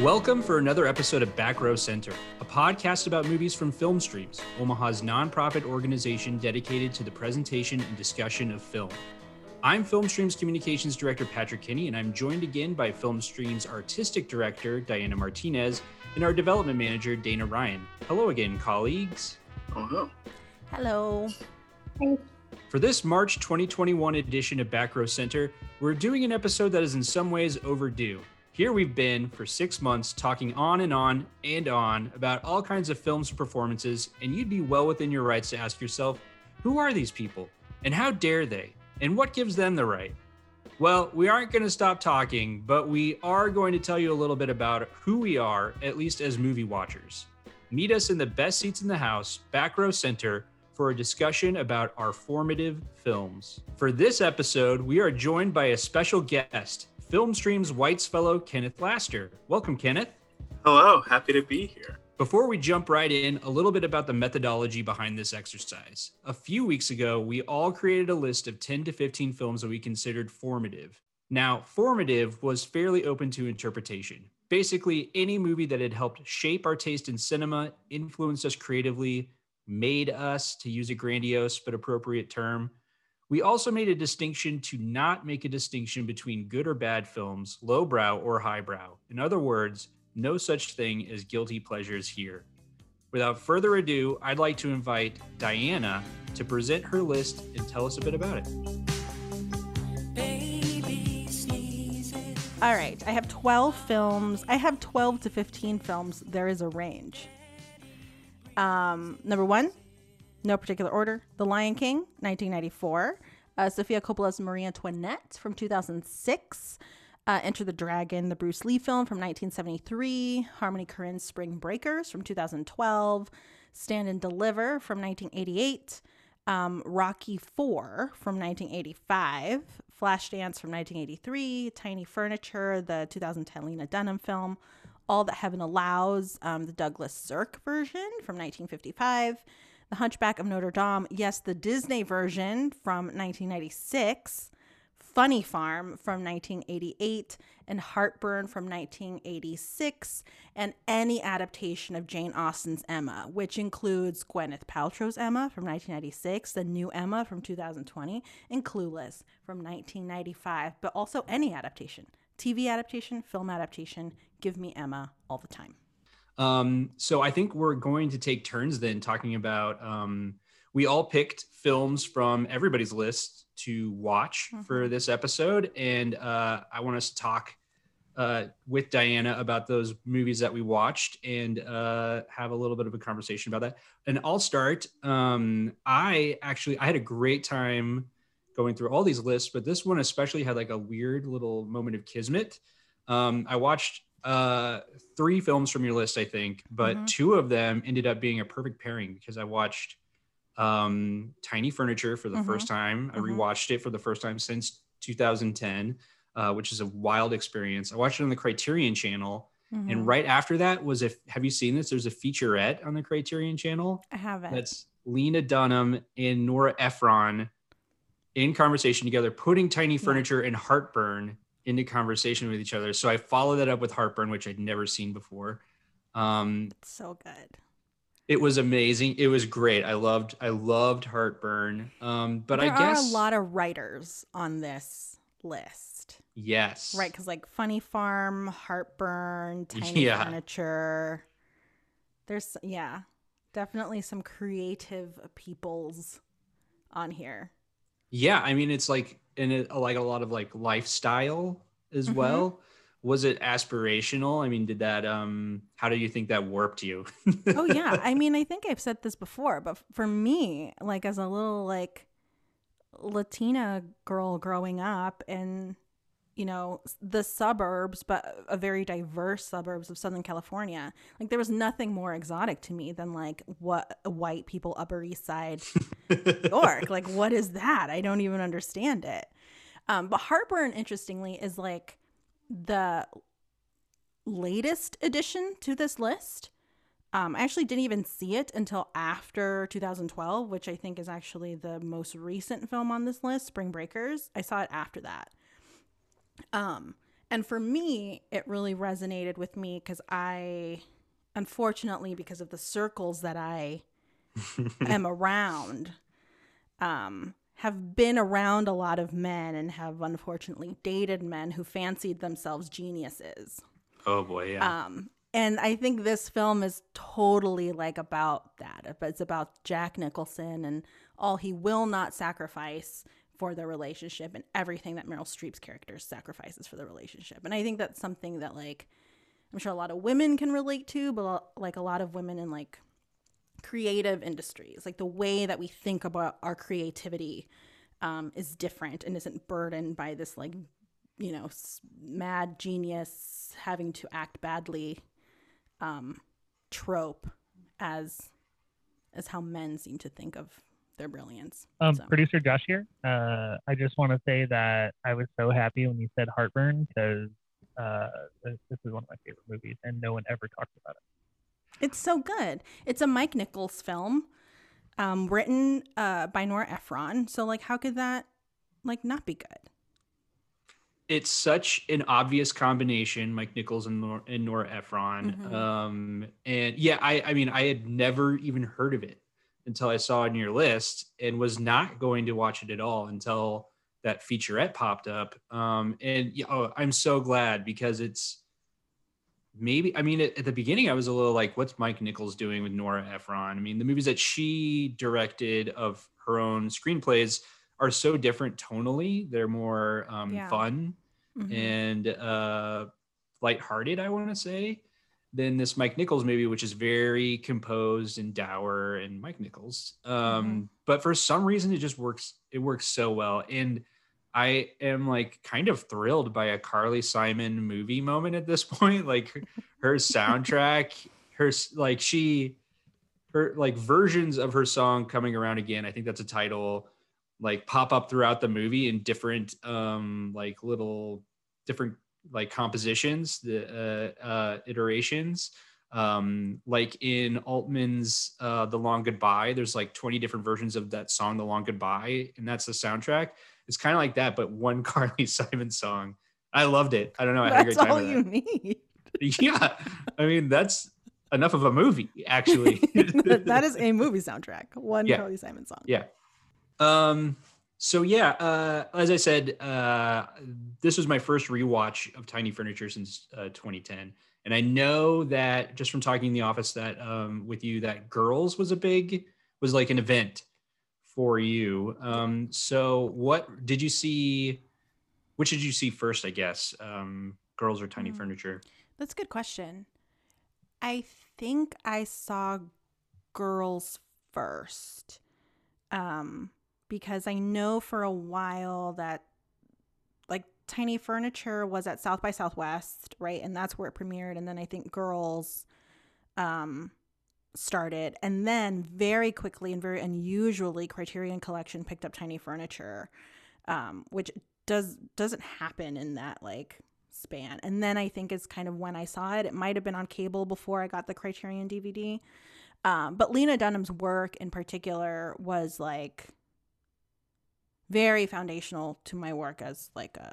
Welcome for another episode of Back Row Center, a podcast about movies from Film Streams, Omaha's nonprofit organization dedicated to the presentation and discussion of film. I'm Film Streams Communications Director Patrick Kinney, and I'm joined again by Film Streams Artistic Director Diana Martinez and our Development Manager Dana Ryan. Hello again, colleagues. Oh, Hello. For this March 2021 edition of Back Row Center, we're doing an episode that is in some ways overdue. Here we've been for six months talking on and on and on about all kinds of films and performances, and you'd be well within your rights to ask yourself, who are these people? And how dare they? And what gives them the right? Well, we aren't going to stop talking, but we are going to tell you a little bit about who we are, at least as movie watchers. Meet us in the best seats in the house, Back Row Center, for a discussion about our formative films. For this episode, we are joined by a special guest, Film Stream's White's fellow Kenneth Laster. Welcome, Kenneth. hello. Happy to be here. Before we jump right in, a little bit about the methodology behind this exercise. A few weeks ago, we all created a list of 10 to 15 films that we considered formative. Now, formative was fairly open to interpretation. Basically, any movie that had helped shape our taste in cinema, influenced us creatively, made us, to use a grandiose but appropriate term. We also made a distinction to not make a distinction between good or bad films, lowbrow or highbrow. In other words, no such thing as guilty pleasures here. Without further ado, I'd like to invite Diana to present her list and tell us a bit about it. All right. I have 12 films. I have 12 to 15 films. There is a range. Um, number one, no particular order The Lion King, 1994. Uh, Sofia Coppola's Marie Antoinette from 2006. Uh, Enter the Dragon, the Bruce Lee film from 1973. Harmony Korine's Spring Breakers from 2012. Stand and Deliver from 1988. Um, Rocky Four from 1985, Flashdance from 1983, Tiny Furniture, the 2010 Lena Dunham film, All That Heaven Allows, um, the Douglas Sirk version from 1955, The Hunchback of Notre Dame, yes, the Disney version from 1996, Funny Farm from 1988, and Heartburn from 1986, and any adaptation of Jane Austen's Emma, which includes Gwyneth Paltrow's Emma from 1996, the new Emma from 2020, and Clueless from 1995, but also any adaptation. TV adaptation, film adaptation, give me Emma all the time. Um, so I think we're going to take turns then talking about. Um, we all picked films from everybody's list to watch for this episode, and uh, I want us to talk uh, with Diana about those movies that we watched and uh, have a little bit of a conversation about that. And I'll start. Um, I actually I had a great time going through all these lists, but this one especially had like a weird little moment of kismet. Um, I watched uh, three films from your list, I think, but Mhm. two of them ended up being a perfect pairing because I watched um, Tiny Furniture for the Mhm. first time. I Mhm. rewatched it for the first time since 2010, uh, which is a wild experience. I watched it on the Criterion Channel, Mhm. and right after that was a. Have you seen this? There's a featurette on the Criterion Channel I haven't. that's Lena Dunham and Nora Ephron in conversation together, putting Tiny Furniture and Heartburn into conversation with each other. So I followed that up with Heartburn, which I'd never seen before. Um, It's so good. it was amazing. It was great. I loved. I loved Heartburn. Um, but there I guess are a lot of writers on this list. yes, Right, because like Funny Farm, Heartburn, Tiny Yeah. Furniture. There's yeah, definitely some creative peoples on here. Yeah, I mean, it's like in it, like a lot of like lifestyle as Mhm. well. Was it aspirational? I mean, did that? Um, how do you think that warped you? Oh yeah, I mean, I think I've said this before, but for me, like as a little like Latina girl growing up in you know the suburbs, but a very diverse suburbs of Southern California, like there was nothing more exotic to me than like what white people Upper East Side New York. like, what is that? I don't even understand it. Um, but Heartburn, interestingly, is like the latest addition to this list. Um, I actually didn't even see it until after 2012, which I think is actually the most recent film on this list, Spring Breakers. I saw it after that. Um, And for me, it really resonated with me because I, unfortunately, because of the circles that I am around, um, have been around a lot of men and have unfortunately dated men who fancied themselves geniuses. Oh boy, yeah. Um, and I think this film is totally like about that. It's about Jack Nicholson and all he will not sacrifice for the relationship and everything that Meryl Streep's character sacrifices for the relationship. And I think that's something that like I'm sure a lot of women can relate to, but like a lot of women in like creative industries, like the way that we think about our creativity um, is different and isn't burdened by this like you know mad genius having to act badly um, trope as as how men seem to think of their brilliance. Um, So- Producer Josh here. Uh, I just want to say that I was so happy when you said Heartburn because uh, this, this is one of my favorite movies, and no one ever talks about it. It's so good. It's a Mike Nichols film, um, written uh, by Nora Ephron. So like, how could that like not be good? it's such an obvious combination, Mike Nichols and Nora, and Nora Ephron. Mhm. Um, and yeah, I, I mean, I had never even heard of it until I saw it on your list and was not going to watch it at all until that featurette popped up. Um, and oh, I'm so glad because it's maybe, I mean, at, at the beginning, I was a little like, what's Mike Nichols doing with Nora Ephron? I mean, the movies that she directed of her own screenplays are so different tonally. They're more um, Yeah. fun Mhm. and uh, lighthearted, I want to say, than this Mike Nichols movie, which is very composed and dour and Mike Nichols. Um, Mhm. But for some reason, it just works. It works so well, and I am like kind of thrilled by a Carly Simon movie moment at this point. Like her soundtrack, her like she, her like versions of her song coming around again. I think that's a title like pop up throughout the movie in different um like little different like compositions the uh, uh iterations um like in altman's uh the long goodbye there's like 20 different versions of that song the long goodbye and that's the soundtrack it's kind of like that but one carly simon song i loved it i don't know i had a great That's time all you need. yeah i mean that's enough of a movie actually that is a movie soundtrack. One Yeah. Carly Simon song. Yeah. Um. So yeah, uh, as I said, uh, this was my first rewatch of Tiny Furniture since uh, 2010, and I know that just from talking in the office that um, with you that Girls was a big was like an event for you. Um. So what did you see? Which did you see first? I guess um, Girls or Tiny Hmm. Furniture. That's a good question. I think I saw girls first. Um, because I know for a while that like Tiny Furniture was at South by Southwest, right? And that's where it premiered. And then I think Girls um started. And then very quickly and very unusually Criterion Collection picked up Tiny Furniture. Um, which does doesn't happen in that like span. And then I think is kind of when I saw it. It might have been on cable before I got the Criterion DVD. Um, but Lena Dunham's work in particular was like very foundational to my work as like a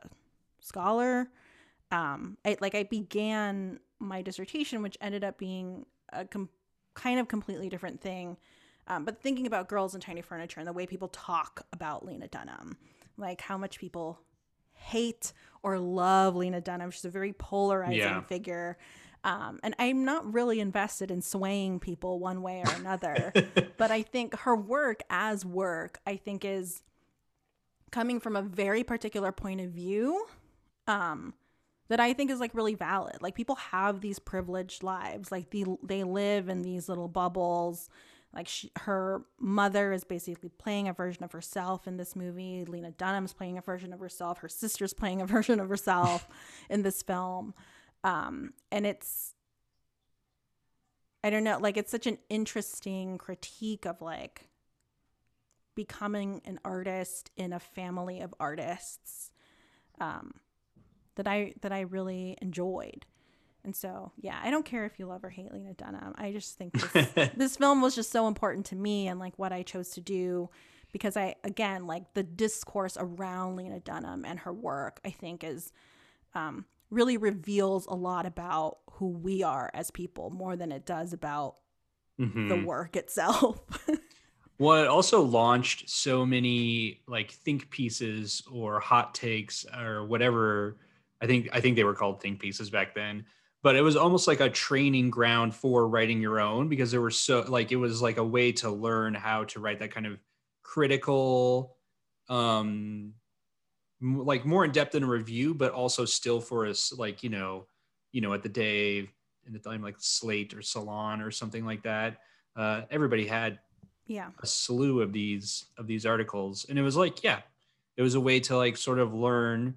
scholar. Um, I like I began my dissertation, which ended up being a com- kind of completely different thing. Um, but thinking about girls and tiny furniture and the way people talk about Lena Dunham, like how much people hate or love Lena Dunham. She's a very polarizing Yeah. figure. Um, and I'm not really invested in swaying people one way or another. but I think her work as work, I think, is coming from a very particular point of view um, that I think is like really valid. Like people have these privileged lives, like the, they live in these little bubbles. Like she, her mother is basically playing a version of herself in this movie. Lena Dunham's playing a version of herself. Her sister's playing a version of herself in this film. Um, and it's, I don't know, like it's such an interesting critique of like becoming an artist in a family of artists um, that I that I really enjoyed. And so, yeah, I don't care if you love or hate Lena Dunham. I just think this, this film was just so important to me and like what I chose to do because I again like the discourse around Lena Dunham and her work I think is um, really reveals a lot about who we are as people more than it does about Mhm. the work itself. Well, it also launched so many like think pieces or hot takes or whatever. I think I think they were called think pieces back then. But it was almost like a training ground for writing your own because there were so like it was like a way to learn how to write that kind of critical um like more in depth in a review but also still for us like you know you know at the day in the time like slate or salon or something like that uh, everybody had yeah. a slew of these of these articles and it was like yeah it was a way to like sort of learn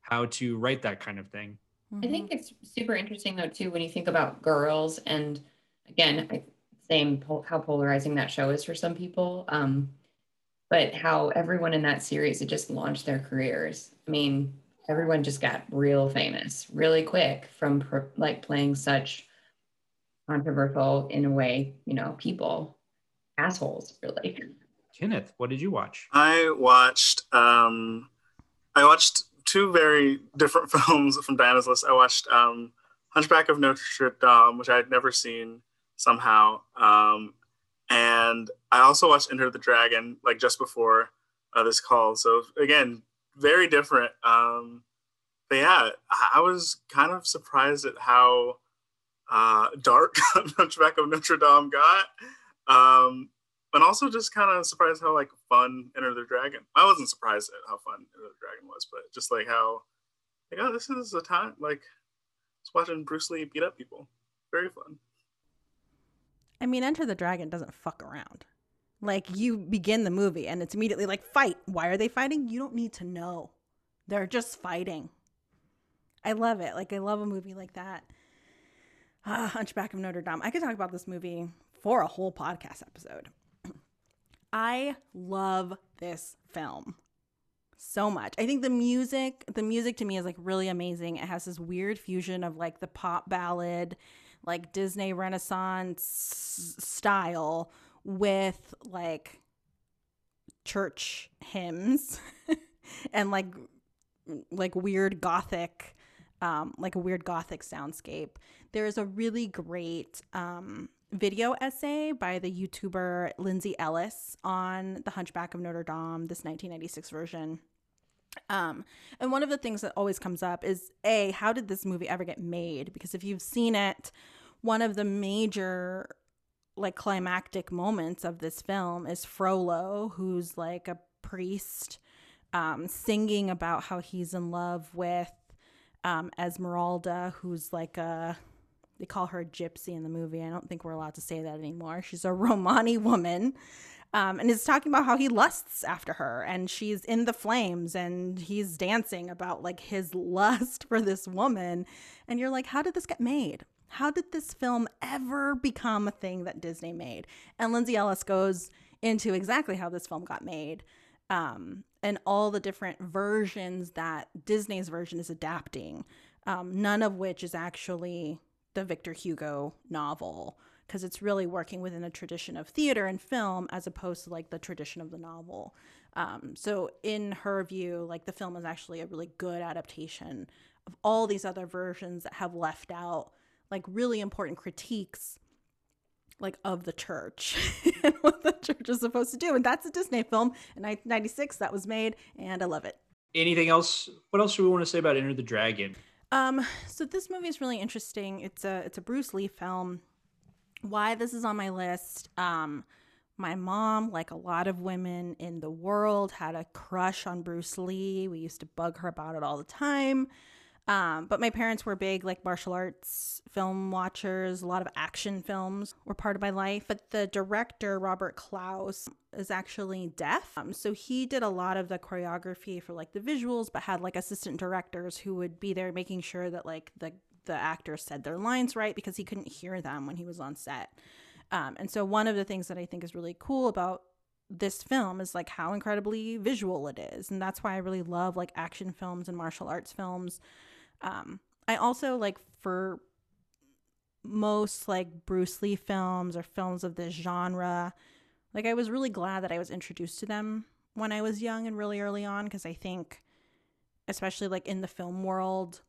how to write that kind of thing I think it's super interesting though too when you think about girls and again, I, same pol- how polarizing that show is for some people. Um, but how everyone in that series had just launched their careers. I mean, everyone just got real famous really quick from per, like playing such controversial in a way, you know, people assholes really. kenneth what did you watch I watched um, I watched two very different films from Diana's list. I watched um, Hunchback of Notre Dame, which I had never seen somehow, um, and I also watched Enter the Dragon like just before uh, this call. So again, very different. Um, but yeah, I- I was kind of surprised at how uh, dark Hunchback of Notre Dame got. Um, and also just kind of surprised how like fun Enter the Dragon. I wasn't surprised at how fun Enter the Dragon was, but just like how like oh this is a time like just watching Bruce Lee beat up people. Very fun. I mean, Enter the Dragon doesn't fuck around. Like you begin the movie and it's immediately like fight. Why are they fighting? You don't need to know. They're just fighting. I love it. Like I love a movie like that. Ah, Hunchback of Notre Dame. I could talk about this movie for a whole podcast episode. I love this film so much. I think the music, the music to me is like really amazing. It has this weird fusion of like the pop ballad, like Disney Renaissance style with like church hymns and like like weird gothic um like a weird gothic soundscape. There is a really great um video essay by the YouTuber Lindsay Ellis on The Hunchback of Notre Dame, this 1996 version. Um, and one of the things that always comes up is A, how did this movie ever get made? Because if you've seen it, one of the major like climactic moments of this film is Frollo, who's like a priest, um, singing about how he's in love with um, Esmeralda, who's like a they call her a gypsy in the movie. I don't think we're allowed to say that anymore. She's a Romani woman. Um, and is talking about how he lusts after her and she's in the flames and he's dancing about like his lust for this woman. And you're like, how did this get made? How did this film ever become a thing that Disney made? And Lindsay Ellis goes into exactly how this film got made um, and all the different versions that Disney's version is adapting, um, none of which is actually the Victor Hugo novel because it's really working within a tradition of theater and film as opposed to like the tradition of the novel. Um, so in her view, like the film is actually a really good adaptation of all these other versions that have left out like really important critiques like of the church and what the church is supposed to do. And that's a Disney film in 1996 that was made and I love it. anything else what else do we want to say about enter the dragon Um, so this movie is really interesting. It's a it's a Bruce Lee film. Why this is on my list? Um, my mom, like a lot of women in the world, had a crush on Bruce Lee. We used to bug her about it all the time. Um, but my parents were big like martial arts film watchers. A lot of action films were part of my life. But the director Robert Clouse is actually deaf, um, so he did a lot of the choreography for like the visuals, but had like assistant directors who would be there making sure that like the the actors said their lines right because he couldn't hear them when he was on set. Um, and so one of the things that I think is really cool about this film is like how incredibly visual it is and that's why i really love like action films and martial arts films um i also like for most like bruce lee films or films of this genre like i was really glad that i was introduced to them when i was young and really early on because i think especially like in the film world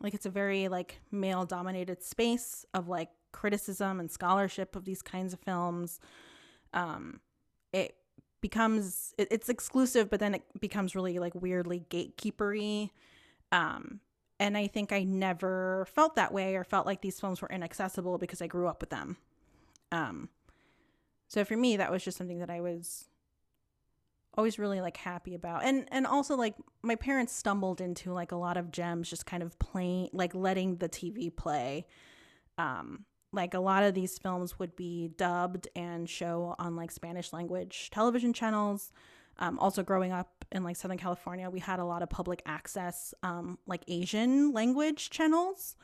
Like it's a very like male dominated space of like criticism and scholarship of these kinds of films. Um, it becomes it, it's exclusive, but then it becomes really like weirdly gatekeepery. Um, and I think I never felt that way or felt like these films were inaccessible because I grew up with them. Um, so for me, that was just something that I was always really like happy about. And and also like my parents stumbled into like a lot of gems just kind of playing like letting the tv play. Um like a lot of these films would be dubbed and show on like spanish language television channels um, also growing up in like southern california we had a lot of public access um, like asian language channels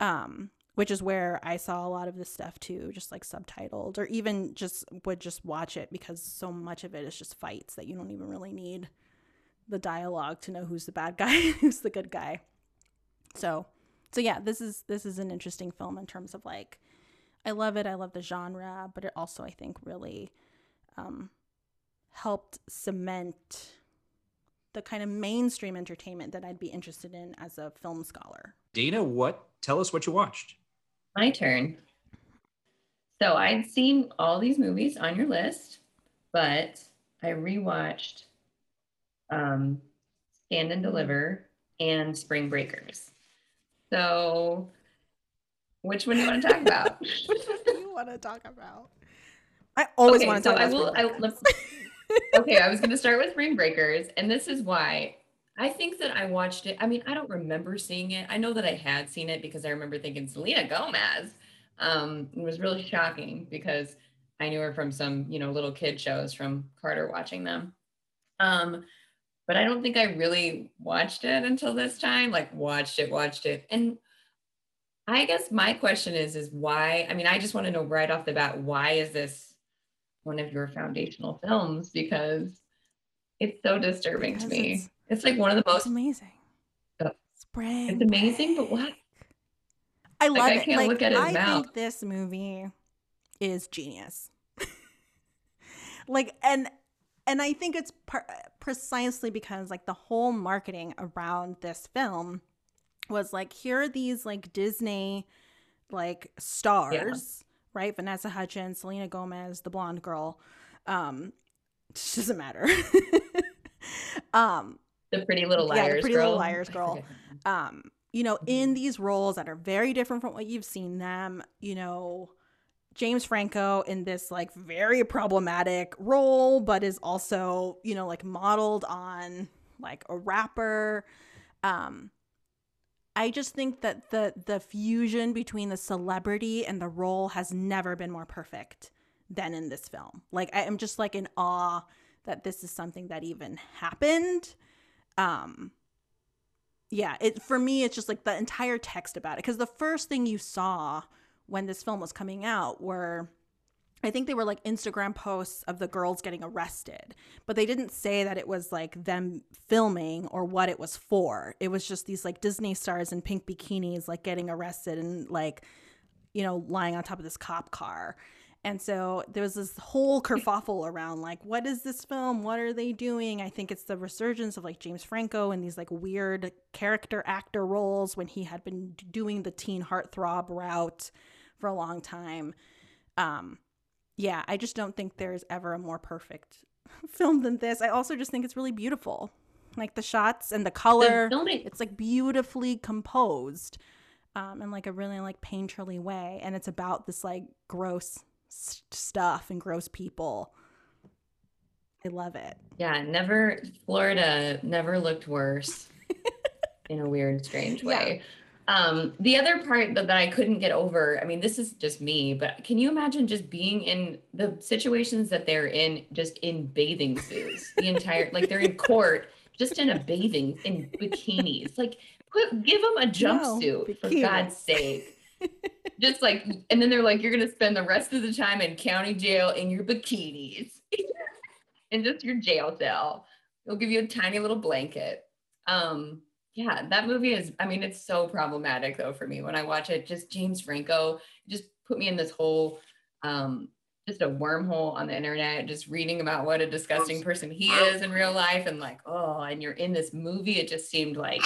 um, which is where I saw a lot of this stuff too, just like subtitled, or even just would just watch it because so much of it is just fights that you don't even really need the dialogue to know who's the bad guy, who's the good guy. So, so yeah, this is this is an interesting film in terms of like, I love it. I love the genre, but it also I think really um, helped cement the kind of mainstream entertainment that I'd be interested in as a film scholar. Dana, what? Tell us what you watched. My turn. So I'd seen all these movies on your list, but I rewatched um, Stand and Deliver and Spring Breakers. So, which one do you want to talk about? Which one do you want to talk about? I always okay, want to so talk I about. will. I, okay, I was going to start with Spring Breakers, and this is why I think that I watched it. I mean, I don't remember seeing it. I know that I had seen it because I remember thinking Selena Gomez. Um, it was really shocking because I knew her from some, you know, little kid shows from Carter watching them. Um, but I don't think I really watched it until this time, like watched it, watched it. And I guess my question is, is why, I mean, I just want to know right off the bat, why is this one of your foundational films? Because it's so disturbing because to me. It's like one of the most amazing. Uh, Spring. It's amazing, but what? I love like, it. I can't like, look at his I mouth. think this movie is genius. like, and and I think it's par- precisely because like the whole marketing around this film was like, here are these like Disney like stars, yeah. Right? Vanessa Hudgens, Selena Gomez, the blonde girl. Um, it doesn't matter. um, the pretty little liars yeah, the pretty girl. little liars girl. Um, you know, in these roles that are very different from what you've seen them, you know, James Franco in this like very problematic role, but is also, you know, like modeled on like a rapper. Um, I just think that the the fusion between the celebrity and the role has never been more perfect than in this film. Like I am just like in awe that this is something that even happened um yeah it for me it's just like the entire text about it because the first thing you saw when this film was coming out were I think they were like Instagram posts of the girls getting arrested, but they didn't say that it was like them filming or what it was for. It was just these like Disney stars in pink bikinis like getting arrested and like, you know, lying on top of this cop car. And so there was this whole kerfuffle around like, what is this film? What are they doing? I think it's the resurgence of like James Franco and these like weird character actor roles when he had been doing the teen heartthrob route for a long time. Um, yeah, I just don't think there's ever a more perfect film than this. I also just think it's really beautiful. Like the shots and the color, The it's like beautifully composed um, in like a really like painterly way. And it's about this like gross s- stuff and gross people. I love it. Yeah, never Florida never looked worse in a weird, strange way. Um, the other part that, that I couldn't get over, I mean, this is just me, but can you imagine just being in the situations that they're in, just in bathing suits, the entire like they're in court, just in a bathing in bikinis. Like put give them a jumpsuit for bikini. God's sake. just like and then they're like, you're gonna spend the rest of the time in county jail in your bikinis. and just your jail cell. They'll give you a tiny little blanket. Um, yeah, that movie is, I mean, it's so problematic though for me when I watch it. Just James Franco just put me in this whole, um, just a wormhole on the internet, just reading about what a disgusting person he is in real life. And like, oh, and you're in this movie. It just seemed like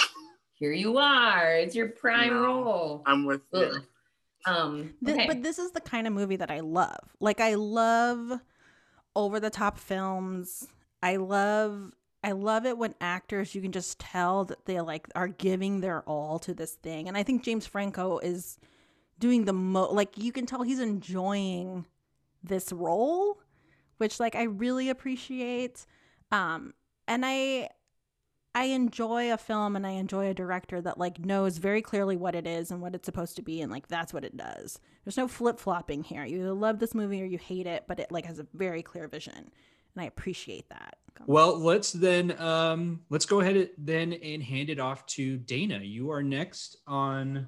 here you are. It's your prime No. role. I'm with you. Um, Th- okay. But this is the kind of movie that I love. Like I love over the top films. I love I love it when actors you can just tell that they like are giving their all to this thing. And I think James Franco is doing the mo like you can tell he's enjoying this role, which like I really appreciate. Um and I I enjoy a film and I enjoy a director that like knows very clearly what it is and what it's supposed to be and like that's what it does. There's no flip-flopping here. You either love this movie or you hate it, but it like has a very clear vision. And I appreciate that. Well, let's then um, let's go ahead then and hand it off to Dana. You are next on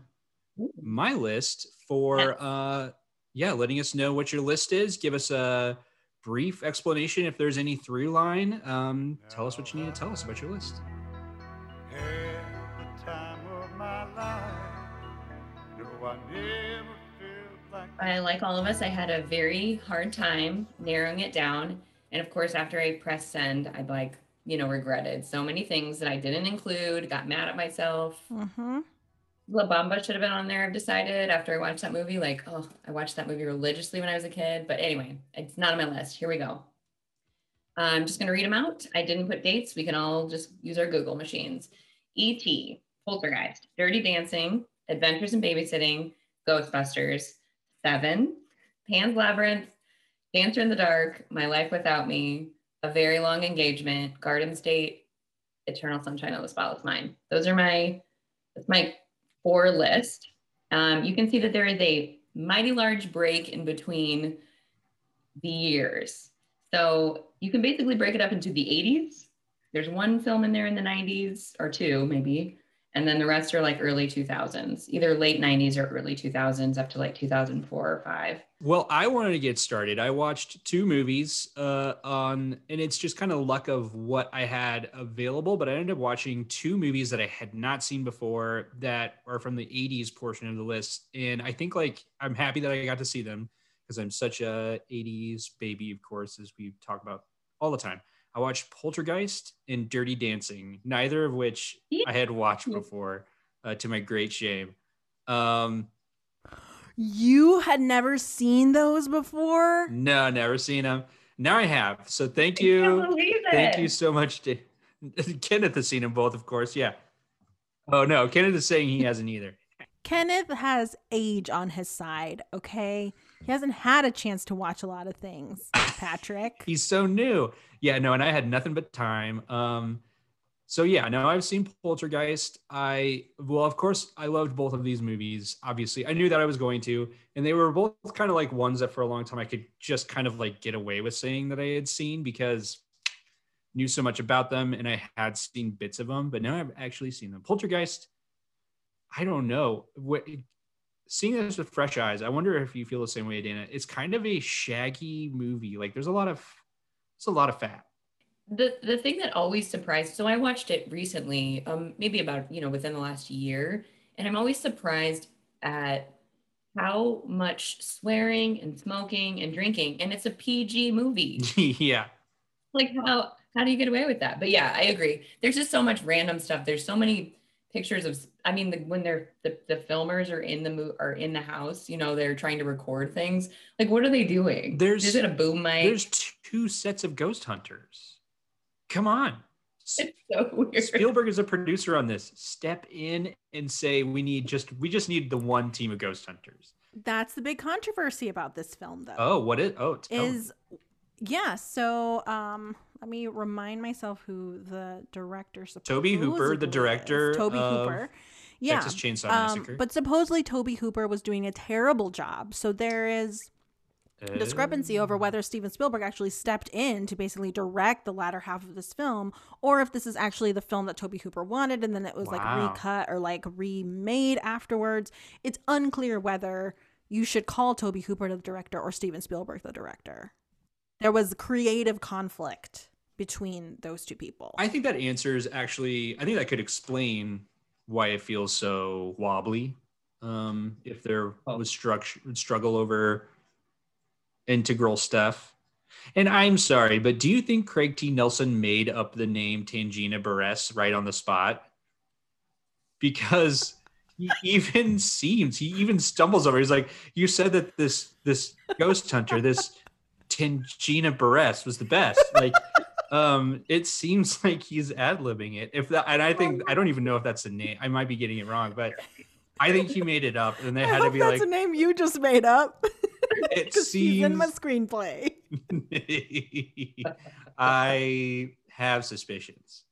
my list for uh, yeah, letting us know what your list is. Give us a brief explanation if there's any through line. Um, tell us what you need to tell us about your list. Had the time of my life. No, I never felt like I, like all of us, I had a very hard time narrowing it down. And of course, after I pressed send, I'd like, you know, regretted so many things that I didn't include, got mad at myself. Mm-hmm. La Bamba should have been on there, I've decided after I watched that movie. Like, oh, I watched that movie religiously when I was a kid. But anyway, it's not on my list. Here we go. I'm just going to read them out. I didn't put dates. We can all just use our Google machines. E.T., Poltergeist, Dirty Dancing, Adventures in Babysitting, Ghostbusters, Seven, Pan's Labyrinth, Dancer in the Dark, My Life Without Me, A Very Long Engagement, Garden State, Eternal Sunshine of the Spotless Mind. Those are my that's my four list. Um, you can see that there is a mighty large break in between the years. So you can basically break it up into the 80s. There's one film in there in the 90s or two, maybe. And then the rest are like early 2000s, either late 90s or early 2000s up to like 2004 or five. Well, I wanted to get started. I watched two movies uh, on, and it's just kind of luck of what I had available. But I ended up watching two movies that I had not seen before that are from the 80s portion of the list. And I think like I'm happy that I got to see them because I'm such a 80s baby, of course, as we talk about all the time. I watched Poltergeist and Dirty Dancing, neither of which I had watched before, uh, to my great shame. Um, You had never seen those before? No, never seen them. Now I have. So thank I can't you. believe Thank you so much. To, Kenneth has seen them both, of course. Yeah. Oh no, Kenneth is saying he hasn't either. Kenneth has age on his side, okay? He hasn't had a chance to watch a lot of things, Patrick. He's so new. Yeah, no, and I had nothing but time. Um, so yeah, no, I've seen Poltergeist. I well, of course, I loved both of these movies. Obviously, I knew that I was going to, and they were both kind of like ones that for a long time I could just kind of like get away with saying that I had seen because knew so much about them and I had seen bits of them, but now I've actually seen them. Poltergeist, I don't know. Seeing this with fresh eyes, I wonder if you feel the same way, Dana. It's kind of a shaggy movie. Like there's a lot of it's a lot of fat. the the thing that always surprised so i watched it recently um maybe about you know within the last year and i'm always surprised at how much swearing and smoking and drinking and it's a pg movie yeah. like how how do you get away with that but yeah i agree there's just so much random stuff there's so many pictures of i mean the, when they're the, the filmers are in the mo- are in the house you know they're trying to record things like what are they doing There's- is it a boom mic There's two sets of ghost hunters. Come on. S- it's so weird Spielberg is a producer on this. Step in and say we need just we just need the one team of ghost hunters. That's the big controversy about this film, though. Oh, what is oh tell me. Yeah so um let me remind myself who the director Tobe Hooper, the director is. tobe hooper. Yeah Texas Chainsaw um, but supposedly tobe hooper was doing a terrible job. So there is discrepancy over Oh. whether steven spielberg actually stepped in to basically direct the latter half of this film or if this is actually the film that tobe hooper wanted and then it was like recut or like remade afterwards. It's unclear whether you should call tobe hooper the director or steven spielberg the director there was creative conflict between those two people. I think that answers actually. I think that could explain why it feels so wobbly. Um, if there was structure struggle over integral stuff. And I'm sorry, but do you think Craig T. Nelson made up the name Tangina Barres right on the spot? because he even seems he even stumbles over. He's like, "You said that this this ghost hunter, this Tangina Barres, was the best." Like, um, it seems like he's ad libbing it. If that, and I think I don't even know if that's the name. I might be getting it wrong, but I think he made it up, and they I had to be that's like, a name you just made up. "It Because he's in my screenplay. I have suspicions.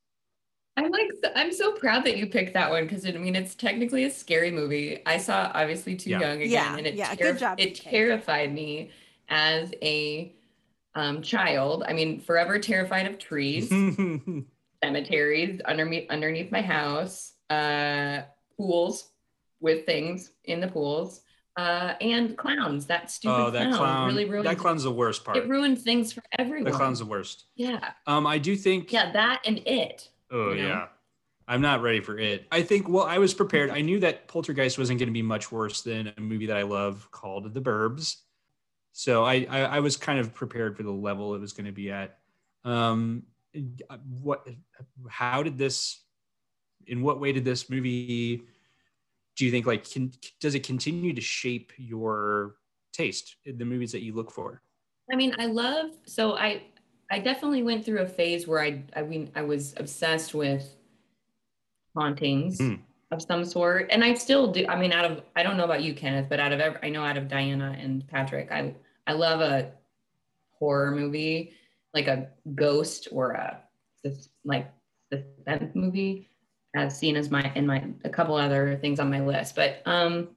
I'm like, I'm so proud that you picked that one because I mean, it's technically a scary movie. I saw obviously Too Yeah. Young again, Yeah, and it yeah, terri- good job, it terrified me as a um, child. I mean, forever terrified of trees, cemeteries underneath underneath my house, uh, pools with things in the pools, uh, and clowns. That stupid oh, that clown, clown! really ruined. that clown's the worst part. it ruined things for everyone. The clown's the worst. yeah, Um, I do think. yeah, that and it. Oh you know? yeah. I'm not ready for it. I think. Well, I was prepared. I knew that Poltergeist wasn't going to be much worse than a movie that I love called The Burbs. So I, I, I was kind of prepared for the level it was going to be at. Um, what? How did this? In what way did this movie? Do you think like can, does it continue to shape your taste in the movies that you look for? I mean, I love so I I definitely went through a phase where I I mean I was obsessed with hauntings Mm. of some sort, and I still do. I mean, out of I don't know about you, Kenneth, but out of every, I know out of Diana and Patrick, I I love a horror movie like a ghost or a like suspense movie, as seen as my in my a couple other things on my list, but um.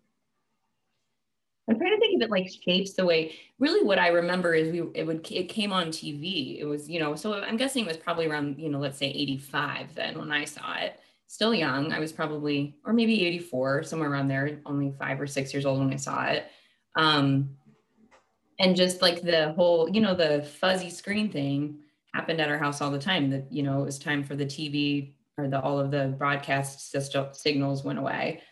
I'm trying to think if it like shapes the way. Really, what I remember is we it would it came on TV. It was you know so I'm guessing it was probably around you know let's say 85 then when I saw it. Still young. I was probably or maybe 84 somewhere around there. Only five or six years old when I saw it. Um, and just like the whole you know the fuzzy screen thing happened at our house all the time. That you know it was time for the TV or the all of the broadcast system signals went away,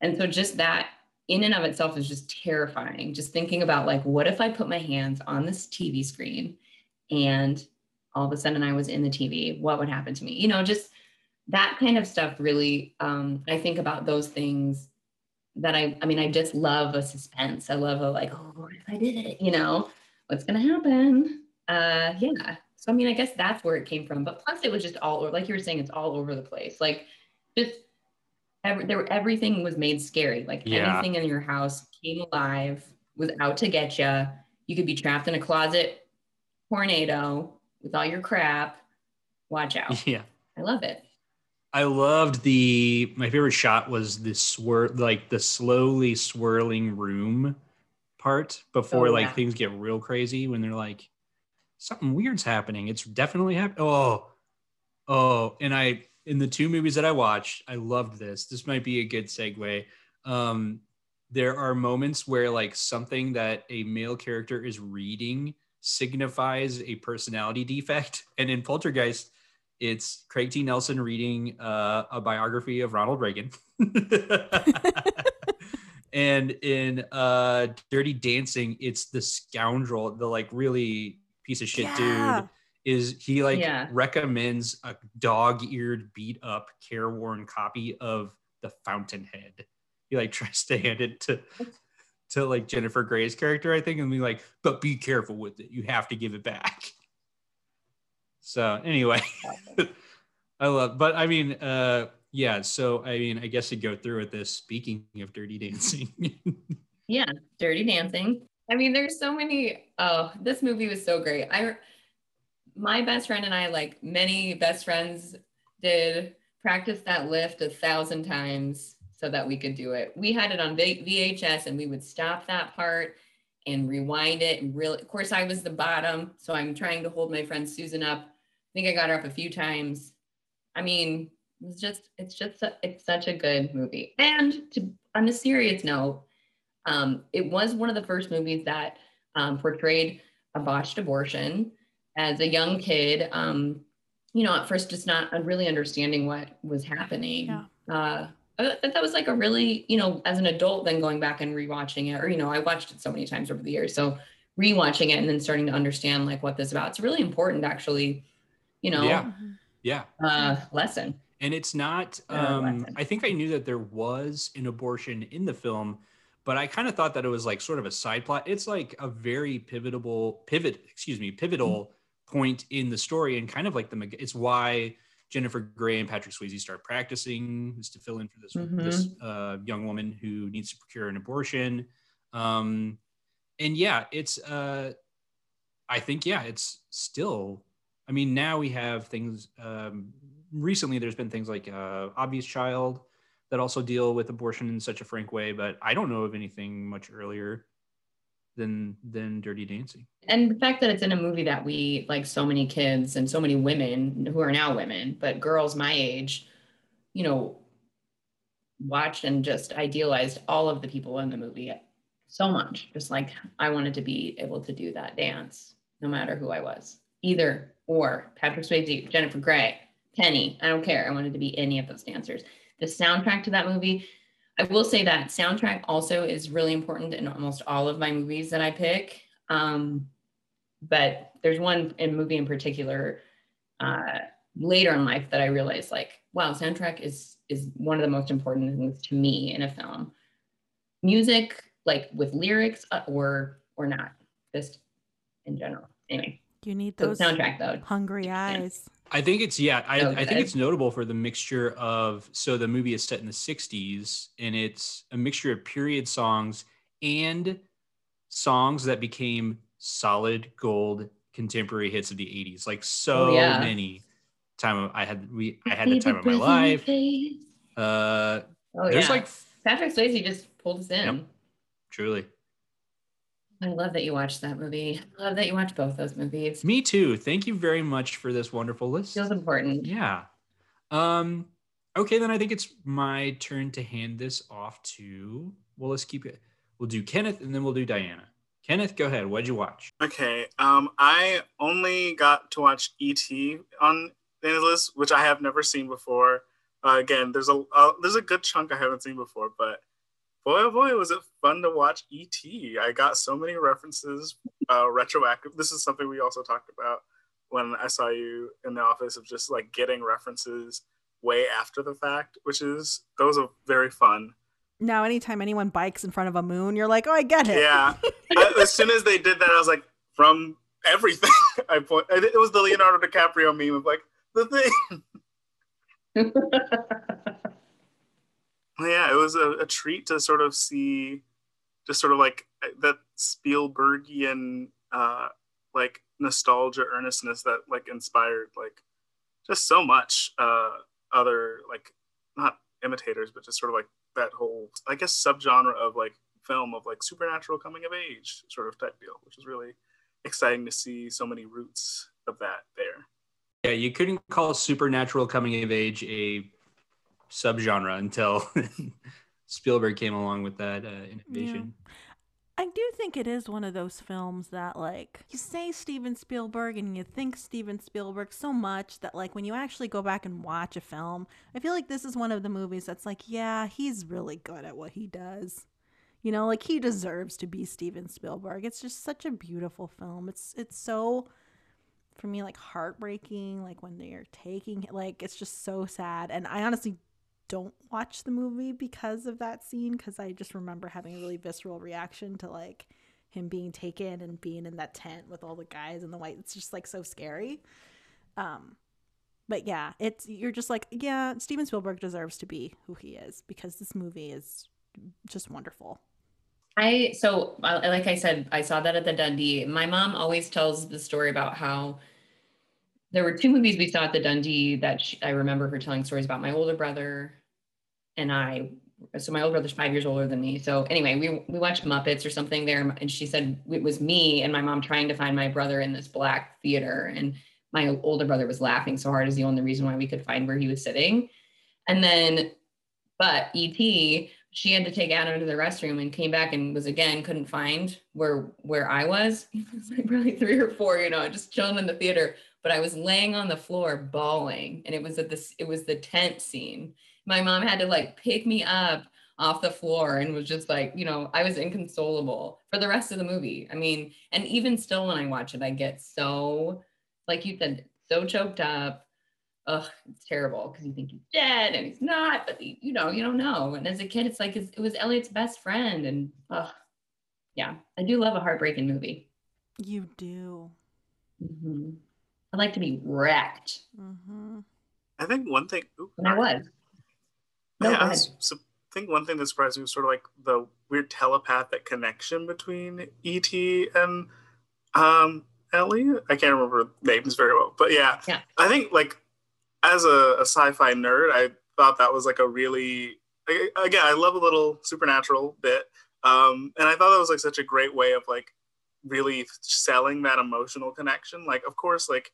and so just that in and of itself is just terrifying. Just thinking about like, what if I put my hands on this TV screen and all of a sudden I was in the TV? What would happen to me? You know, just that kind of stuff really, um, I think about those things that I, I mean, I just love a suspense. I love a like, oh, what if I did it? You know, what's to happen? Uh, yeah. So, I mean, I guess that's where it came from. But plus it was just all over, like you were saying, it's all over the place. Like just every, there, everything was made scary. Like Yeah. anything in your house came alive, was out to get you. You could be trapped in a closet tornado with all your crap. Watch out. Yeah. I love it. I loved the my favorite shot was the swirl like the slowly swirling room part before Oh, like yeah. things get real crazy when they're like something weird's happening. It's definitely happening. Oh, oh, and I in the two movies that I watched, I loved this. This might be a good segue. Um, there are moments where like something that a male character is reading signifies a personality defect, and in Poltergeist, it's Craig T. Nelson reading uh, a biography of Ronald Reagan. and in uh, Dirty Dancing, it's the scoundrel, the like really piece of shit Yeah. dude. Is he like Yeah. recommends a dog-eared, beat up, careworn copy of The Fountainhead? He like tries to hand it to to like Jennifer Grey's character, I think, and be like, but be careful with it. You have to give it back. So anyway, I love, but I mean, uh, yeah. So I mean, I guess to go through with this. Speaking of Dirty Dancing, Yeah, Dirty Dancing. I mean, there's so many. Oh, this movie was so great. I, my best friend and I, like many best friends, did practice that lift a thousand times so that we could do it. We had it on VHS, and we would stop that part and rewind it. And really, of course, I was the bottom, so I'm trying to hold my friend Susan up. I think I got her up a few times. I mean, it's just, it's just, a, it's such a good movie. And to, on a serious note, um, it was one of the first movies that um, portrayed a botched abortion as a young kid. Um, you know, at first just not really understanding what was happening. Yeah. Uh, I thought that was like a really, you know, as an adult, then going back and rewatching it, or you know, I watched it so many times over the years. So rewatching it and then starting to understand like what this is about. It's really important, actually. You know, Yeah. yeah, uh, lesson. and it's not. Um, lesson. I think I knew that there was an abortion in the film, but I kind of thought that it was like sort of a side plot. It's like a very pivotal pivot, excuse me, pivotal point in the story, and kind of like the. Mag- It's why Jennifer Grey and Patrick Swayze start practicing is to fill in for this this uh, young woman who needs to procure an abortion. Um, and yeah, it's. Uh, I think yeah, it's still. I mean, now we have things. Um, recently, there's been things like uh, Obvious Child that also deal with abortion in such a frank way, but I don't know of anything much earlier than than Dirty Dancing. and the fact that it's in a movie that we like so many kids and so many women who are now women but girls my age you know watched and just idealized all of the people in the movie so much. Just like i wanted to be able to do that dance no matter who i was. Either or. Patrick swayze jennifer grey penny i don't care. I wanted to be any of those dancers. The soundtrack to that movie i will say that soundtrack also is really important in almost all of my movies that i pick um, but there's one in movie in particular uh, later in life that I realized like, wow, soundtrack is is one of the most important things to me in a film. Music, like with lyrics uh, or or not, just in general. Anyway, You need so those soundtrack though. hungry eyes. I think it's yeah. I, So I think it's notable for the mixture of so the movie is set in the '60s and it's a mixture of period songs and songs that became solid gold contemporary hits of the '80s. Like so Oh, yeah. many time of, I had we I had the time of my life. Uh, Oh there's yeah. like Patrick Swayze just pulled us in. Yep. truly I love that you watched that movie. I love that you watched both those movies. me too. Thank you very much for this wonderful list. Feels important. Yeah. Um, okay, then I think it's my turn to hand this off to. Well, let's keep it. We'll do Kenneth and then we'll do Diana. Kenneth, go ahead. What'd you watch? Okay. Um, I only got to watch E.T. on Dana's list, which I have never seen before. Uh, again, there's a uh, there's a good chunk I haven't seen before, but boy oh boy, was it fun to watch E.T. I got so many references, uh, retroactive. This is something we also talked about when I saw you in the office of just like getting references way after the fact, which is those are very fun. Now, anytime anyone bikes in front of a moon, you're like, oh, I get it. Yeah. I- as soon as they did that, I was like, from everything. I point. It was the Leonardo DiCaprio meme of like the thing. Yeah, it was a, a treat to sort of see, just sort of like that Spielbergian, uh, like nostalgia earnestness that like inspired like just so much uh, other like not imitators, but just sort of like that whole I guess subgenre of like film of like supernatural coming of age sort of type deal, which is really exciting to see so many roots of that there. Yeah, you couldn't call supernatural coming of age a subgenre until Spielberg came along with that uh, innovation. I do think it is one of those films that, like, you say Steven Spielberg and you think Steven Spielberg so much that, like, when you actually go back and watch a film, I feel like this is one of the movies that's like, yeah, he's really good at what he does. You know, like he deserves to be Steven Spielberg. It's just such a beautiful film. It's it's so for me like heartbreaking like when they're taking like it's just so sad and I honestly don't watch the movie because of that scene because I just remember having a really visceral reaction to like him being taken and being in that tent with all the guys in the white. It's just like so scary. Um, but yeah, it's you're just like yeah, Steven Spielberg deserves to be who he is because this movie is just wonderful. I so uh, like I said, I saw that at the Dundee. My mom always tells the story about how there were two movies we saw at the Dundee that she, I remember her telling stories about my older brother and I. So my older brother's five years older than me. So anyway, we we watched Muppets or something there, and she said it was me and my mom trying to find my brother in this black theater, and my older brother was laughing so hard is the only reason why we could find where he was sitting. And then, but ET, she had to take Adam to the restroom and came back and was again couldn't find where where I was. It was like probably three or four, you know, just chilling in the theater. But I was laying on the floor bawling, and it was at this. It was the tent scene. My mom had to like pick me up off the floor and was just like, you know, I was inconsolable for the rest of the movie. I mean, and even still when I watch it, I get so, like you said, so choked up ugh, it's terrible because you think he's dead and he's not, but he, you know, you don't know. And as a kid, it's like it was Elliot's best friend, and ugh, yeah, I do love a heartbreaking movie. You do. hmm I like to be wrecked, Mm-hmm. I think one thing. ooh, and I was. No, yeah, I so I think one thing that surprised me was sort of like the weird telepathic connection between ET and um, Ellie. I can't remember names very well, but yeah, Yeah. I think like as a, a sci-fi nerd, I thought that was like a really I- again, I love a little supernatural bit, um, and I thought that was like such a great way of like really selling that emotional connection. Like, of course, like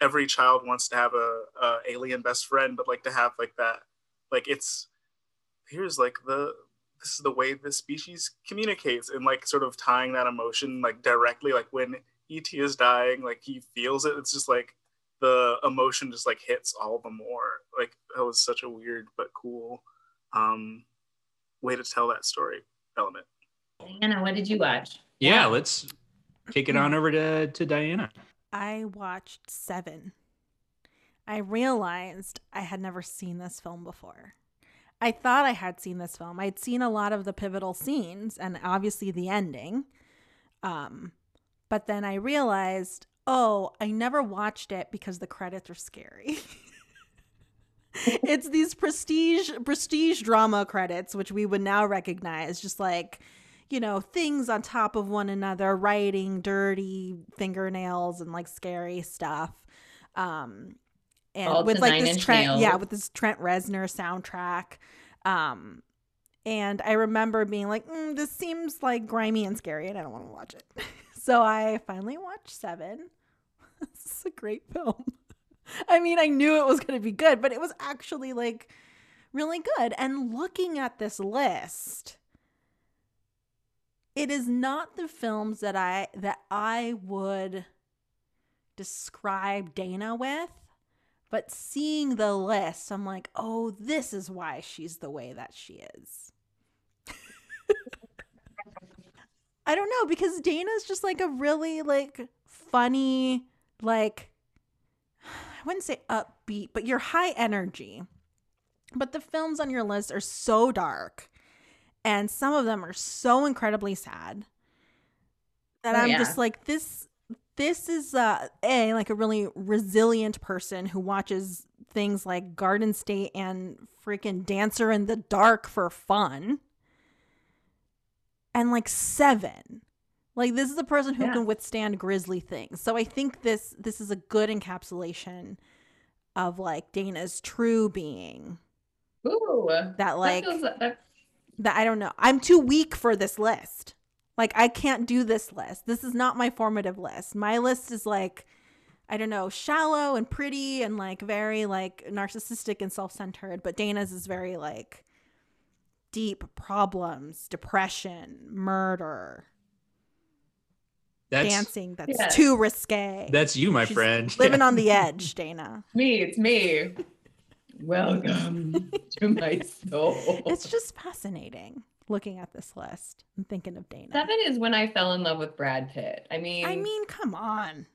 every child wants to have a, a alien best friend, but like to have like that, like it's here's like the this is the way the species communicates and like sort of tying that emotion like directly like when et is dying like he feels it it's just like the emotion just like hits all the more like that was such a weird but cool um way to tell that story element diana what did you watch? Yeah, let's kick it on over to, to Diana. I watched Seven. I realized I had never seen this film before. I thought I had seen this film. I'd seen a lot of the pivotal scenes and obviously the ending. Um, but then I realized, oh, I never watched it because the credits are scary. it's these prestige prestige drama credits which we would now recognize just like you know things on top of one another writing dirty fingernails and like scary stuff um and All with like this trent yeah with this trent reznor soundtrack um and i remember being like mm, this seems like grimy and scary and i don't want to watch it. So i finally watched seven. This is a great film. I mean, I knew it was going to be good, but it was actually like really good. And looking at this list, it is not the films that I that I would describe Dana with, but seeing the list, I'm like, "Oh, this is why she's the way that she is." I don't know because Dana's just like a really like funny like I wouldn't say upbeat, but you're high energy. But the films on your list are so dark, and some of them are so incredibly sad that Oh, I'm yeah. just like this. This is uh, a like a really resilient person who watches things like Garden State and freaking Dancer in the Dark for fun, and like Seven. Like this is a person who Yeah. can withstand grisly things. So I think this this is a good encapsulation of like Dana's true being. Ooh, That like feels, that, that I don't know. I'm too weak for this list. Like I can't do this list. This is not my formative list. My list is like I don't know, shallow and pretty and like very like narcissistic and self-centered, but Dana's is very like deep problems, depression, murder, That's dancing that's Yeah. too risque. that's you, my She's friend. living on the edge, Dana. me, it's me. Welcome to my soul. It's just fascinating looking at this list and thinking of Dana. Seven is when I fell in love with Brad Pitt. I mean, I mean, come on.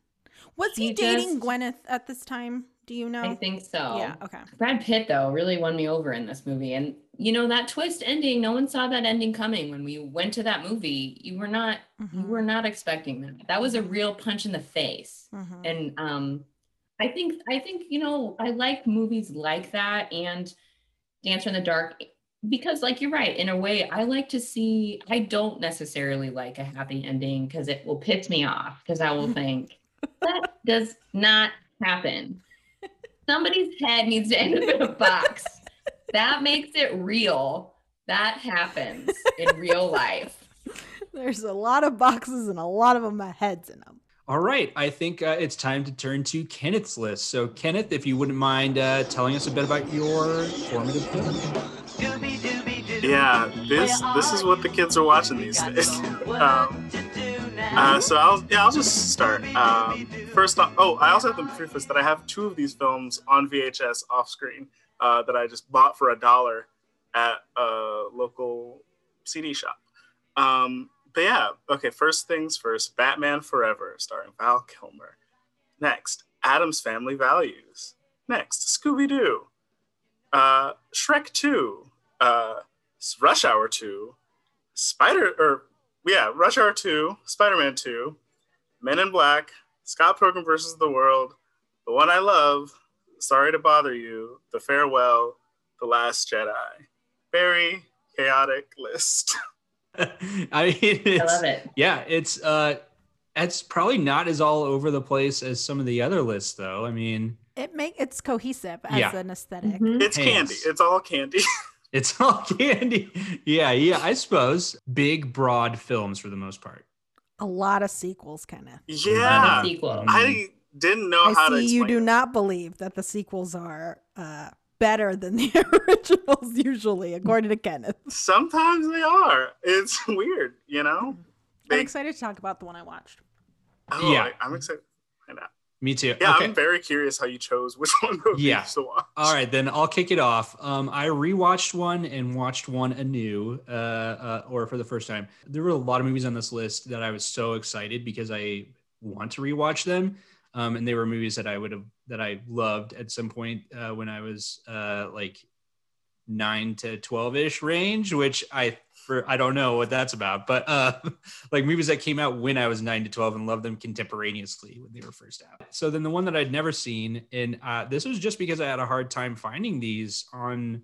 Was he, He dating just- Gwyneth at this time? Do you know? I think so. Yeah, okay. Brad Pitt though really won me over in this movie, and you know that twist ending. No one saw that ending coming when we went to that movie. You were not. You Mhm, were not expecting that. That was a real punch in the face. mhm. and um i think i think you know i like movies like that and dancer in the dark because like you're right in a way i like to see i don't necessarily like a happy ending because it will piss me off because i will think that does not happen somebody's head needs to end up in a box that makes it real that happens in real life There's a lot of boxes and a lot of them have heads in them. All right, I think uh, it's time to turn to Kenneth's list. So, Kenneth, if you wouldn't mind uh, telling us a bit about your formative film. Yeah this this is what the kids are watching these days um, uh, so I'll yeah I'll just start. Um, first off, oh I also have to preface that I have two of these films on VHS off screen uh, that I just bought for a dollar at a local CD shop. Um, but yeah, okay. First things first, Batman Forever, starring Val Kilmer. Next, Addams Family Values. Next, Scooby Doo, uh, Shrek 2, uh, Rush Hour 2, Spider, or yeah, Rush Hour 2, Spider Man 2, Men in Black, Scott Pilgrim versus the World, The One I Love, Sorry to Bother You, The Farewell, The Last Jedi. Very chaotic list. I mean, it's, I love it. Yeah, it's uh, it's probably not as all over the place as some of the other lists, though. I mean, It make it's cohesive as Yeah. an esthetic Mhm. It's Hands. candy. It's all candy. it's all candy. Yeah, yeah, I suppose big, broad films for the most part. a lot of sequels kenneth yeah. sequel. I didn't know i how to see you do it. not believe that the sequels are uh better than the originals usually according to kenneth Sometimes they are. It's weird, you know? i'm excited to talk about the one i watched oh, Yeah. I, I'm excited. To find out. Me too. Yeah, okay. I'm very curious how you chose which one of Yeah. to watch. All right, then I'll kick it off. Um, I rewatched one and watched one anew, uh, uh, or for the first time. There were a lot of movies on this list that I was so excited because I want to rewatch them, um, and they were movies that I would have that I loved at some point uh, when I was uh, like nine to twelve ish range, which I for I don't know what that's about, but uh, like movies that came out when I was nine to twelve and loved them contemporaneously when they were first out. So then the one that I'd never seen, and uh, this was just because I had a hard time finding these on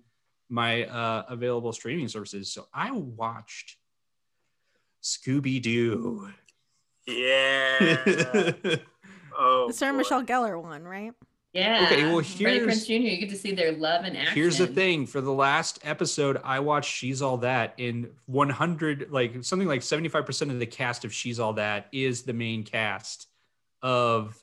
my uh, available streaming services. So I watched Scooby Doo. Yeah. oh, the sarah boy. michelle gellar one right Yeah. Okay, well, Freddie here's- Prinze Jr. You get to see their love and action. Here's the thing: for the last episode, I watched She's All That, in 100, like something like 75 percent of the cast of She's All That is the main cast of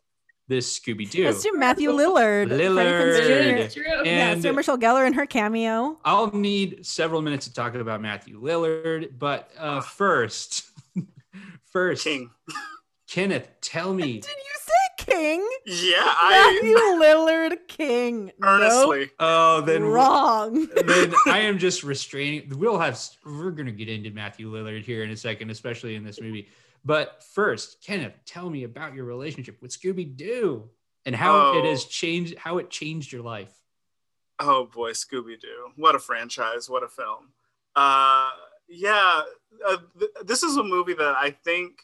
this Scooby Doo. let's do matthew lillard, Lillard. Jr. It's true. yeah And- sarah michelle gellar and her cameo I'll need several minutes to talk about Matthew Lillard, but uh, first, first, King. Kenneth, tell me. did you say king Yeah, I matthew lillard king earnestly. Oh, then wrong then I am just restraining. We'll have we're gonna get into Matthew Lillard here in a second, especially in this movie. But first, Kenneth, tell me about your relationship with Scooby Doo and how it Oh. has changed. How it changed your life. Oh boy, Scooby Doo! What a franchise! What a film! Uh, yeah, uh, th- this is a movie that I think,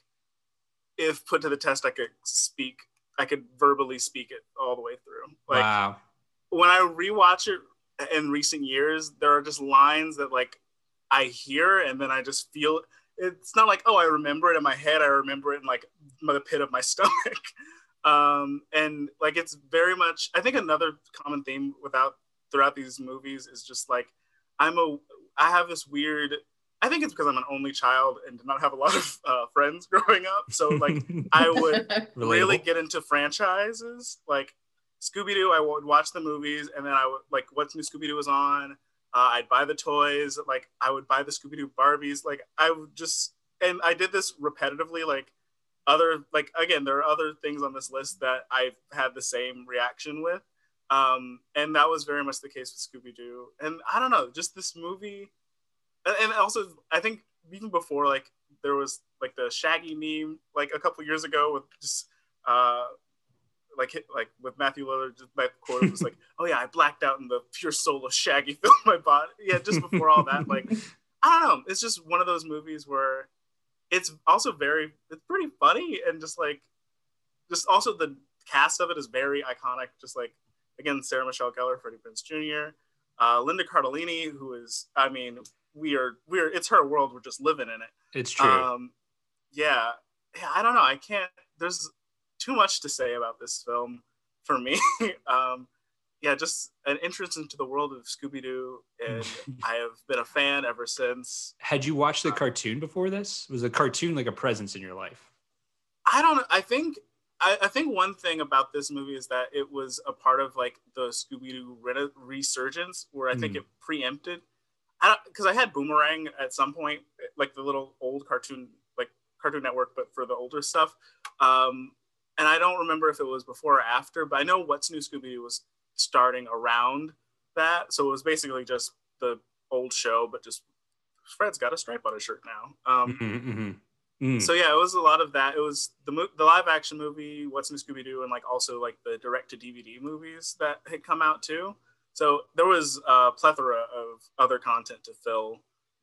if put to the test, I could speak. I could verbally speak it all the way through. Like wow. when I rewatch it in recent years, there are just lines that like I hear and then I just feel. It's not like oh I remember it in my head. I remember it in like the pit of my stomach. um, and like it's very much. I think another common theme without throughout these movies is just like I'm a. I have this weird. I think it's because I'm an only child and did not have a lot of uh, friends growing up. So like I would really get into franchises like Scooby Doo. I would watch the movies, and then I would like what new Scooby Doo was on. Uh, I'd buy the toys. Like I would buy the Scooby Doo Barbies. Like I would just, and I did this repetitively. Like other, like again, there are other things on this list that I've had the same reaction with, um, and that was very much the case with Scooby Doo. And I don't know, just this movie, and, also I think even before like there was like the Shaggy meme like a couple years ago with just uh like like with Matthew Lillard just that quote was like oh yeah I blacked out in the pure soul of Shaggy filled my body yeah just before all that like I don't know it's just one of those movies where it's also very it's pretty funny and just like just also the cast of it is very iconic just like again Sarah Michelle Gellar Freddie Prinze Jr. Uh, Linda Cardellini who is I mean we are we're it's her world we're just living in it It's true. um, yeah, yeah. I don't know. I can't. There's too much to say about this film for me. um, yeah, just an entrance into the world of Scooby Doo, and I have been a fan ever since. Had you watched the cartoon before this? Was the cartoon like a presence in your life? I don't. I think. I, I think one thing about this movie is that it was a part of like the Scooby Doo re- resurgence, where I think Mm. it preempted. I don't because I had Boomerang at some point, like the little old cartoon, like Cartoon Network, but for the older stuff. Um, and I don't remember if it was before or after, but I know What's New Scooby Doo was starting around that, so it was basically just the old show, but just Fred's got a stripe on his shirt now. Um, Mhm, mhm. Mm. So yeah, it was a lot of that. It was the mo- the live action movie, What's New Scooby Doo, and like also like the direct to DVD movies that had come out too. So there was a plethora of other content to fill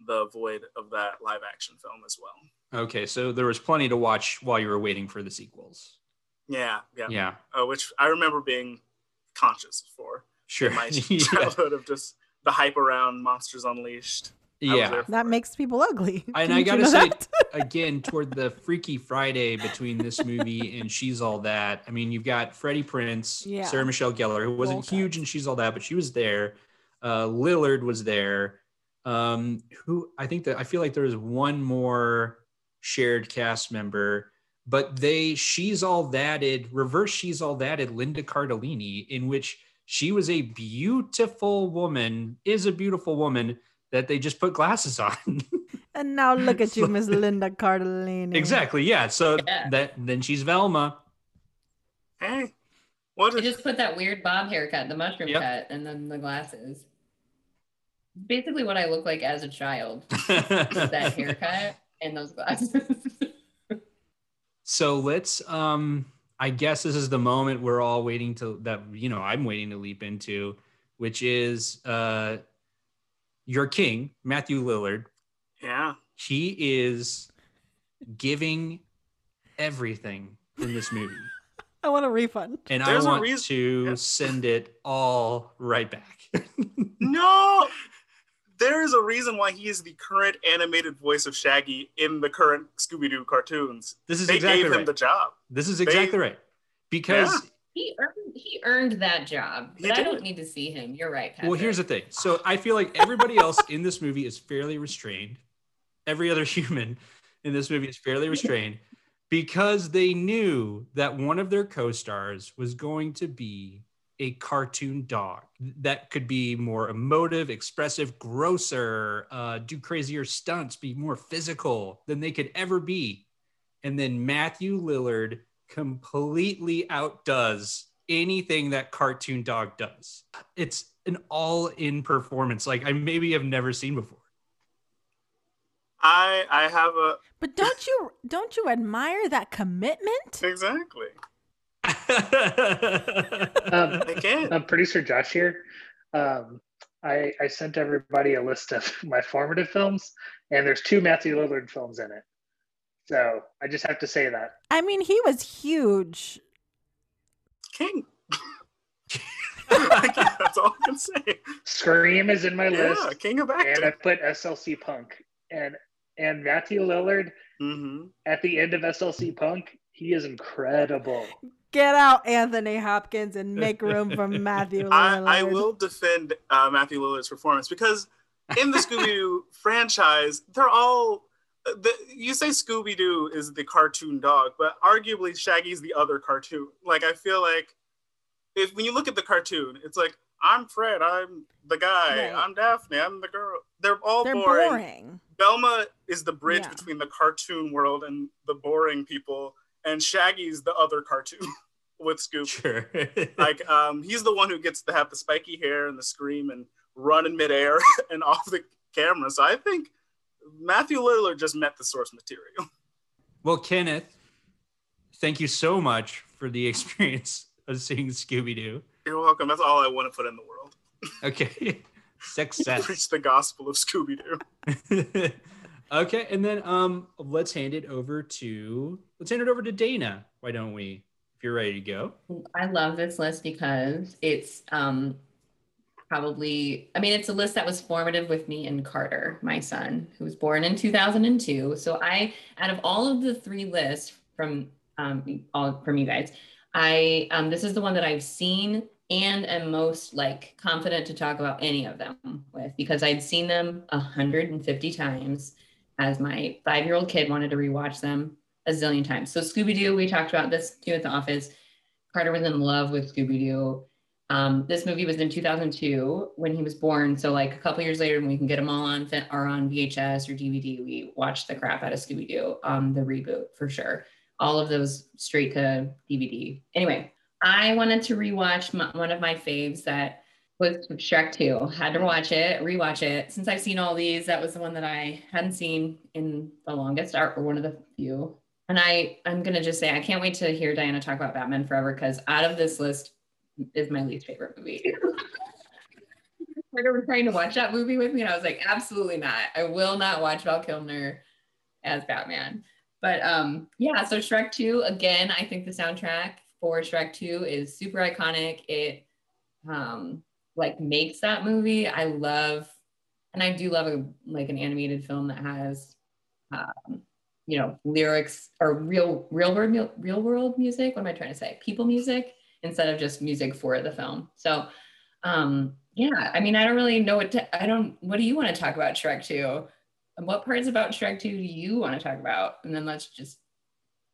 the void of that live action film as well. Okay, so there was plenty to watch while you were waiting for the sequels. Yeah, yeah. Yeah, Uh, which I remember being conscious for sure. in my yeah. childhood of just the hype around Monsters Unleashed. Yeah. That it. makes people ugly. And Didn't I gotta know say, that? Again, toward the Freaky Friday between this movie and She's All That. I mean, you've got Freddie Prinze, Yeah. Sarah Michelle Gellar, who wasn't huge in She's All That, but she was there. Uh, Lillard was there. Um, who I think that I feel like there was one more shared cast member, but they She's All Thatted, reverse She's All Thatted Linda Cardellini, in which she was a beautiful woman, is a beautiful woman that they just put glasses on. and now look at you, Miss Linda Cardellini. Exactly. Yeah. So Yeah. that then she's Velma. Hey, what They just put that weird bob haircut, the mushroom Yep. cut, and then the glasses. Basically, what I look like as a child is that haircut and those glasses. so let's um I guess this is the moment we're all waiting to that you know I'm waiting to leap into, which is uh your king, Matthew Lillard. Yeah? He is giving everything in this movie. I want a refund. And There's a I want reason- to yeah. send it all right back. No, there is a reason why he is the current animated voice of Shaggy in the current Scooby Doo cartoons. this is They exactly gave him the job. this is exactly right. Because Yeah. he earned he earned that job, but I don't need to see him. You're right, Patrick. Well, here's the thing. So I feel like everybody else in this movie is fairly restrained. Every other human in this movie is fairly restrained because they knew that one of their co-stars was going to be a cartoon dog that could be more emotive, expressive, grosser, uh, do crazier stunts, be more physical than they could ever be. And then Matthew Lillard completely outdoes anything that cartoon dog does. It's an all-in performance like I maybe have never seen before. I I have a But don't you don't you admire that commitment? exactly. Um, I can't. um, producer Josh here. Um, I, I sent everybody a list of my formative films, and there's two Matthew Lillard films in it. So I just have to say that. I mean, he was huge. King. That's all I can say. Scream is in my Yeah, list, King of and I put SLC Punk. And and Matthew Lillard hmm at the end of SLC Punk, he is incredible. Get out, Anthony Hopkins, and make room for Matthew I, Lillard. I will defend uh, Matthew Lillard's performance because in the Scooby Doo franchise, they're all. The, you say Scooby Doo is the cartoon dog, but arguably Shaggy's the other cartoon. Like I feel like if when you look at the cartoon, it's like I'm Fred, I'm the guy, Right. I'm Daphne, I'm the girl. They're all They're boring. boring. Velma is the bridge Yeah. between the cartoon world and the boring people, and Shaggy's the other cartoon with Scooby sure. like um he's the one who gets to have the spiky hair and the scream and run in midair and off the camera so i think matthew lillard just met the source material well, Kenneth, thank you so much for the experience of seeing Scooby Doo. You're welcome that's all i want to put in the world Okay. Success. preach the gospel of scooby-doo okay, and then um let's hand it over to let's hand it over to Dana. Why don't we? If you're ready to go. I love this list because it's um probably I mean it's a list that was formative with me and Carter, my son, who was born in 2002. So I out of all of the three lists from um all from you guys, I um this is the one that I've seen and am most like confident to talk about any of them with because I'd seen them 150 times as my 5-year-old kid wanted to rewatch them a zillion times. So Scooby Doo, we talked about this too at the office. Carter was in love with Scooby Doo. Um, this movie was in 2002 when he was born. So like a couple years later, when we can get them all on or on VHS or DVD, we watched the crap out of Scooby Doo, um, the reboot for sure. All of those straight to DVD. Anyway, I wanted to rewatch my, one of my faves that was Shrek 2. Had to watch it, rewatch it. Since I've seen all these, that was the one that I hadn't seen in the longest, or one of the few. And I, I'm gonna just say I can't wait to hear Diana talk about Batman Forever because out of this list is my least favorite movie. Carter was trying to watch that movie with me, and I was like, absolutely not. I will not watch Val Kilmer as Batman. But um, yeah, so Shrek 2, again, I think the soundtrack for Shrek 2 is super iconic. It um like makes that movie. I love and I do love a like an animated film that has um, you know, lyrics or real real world real world music. What am I trying to say? People music instead of just music for the film. So um yeah, I mean, I don't really know what to, I don't, what do you want to talk about Shrek 2? And what parts about Shrek 2 do you want to talk about? And then let's just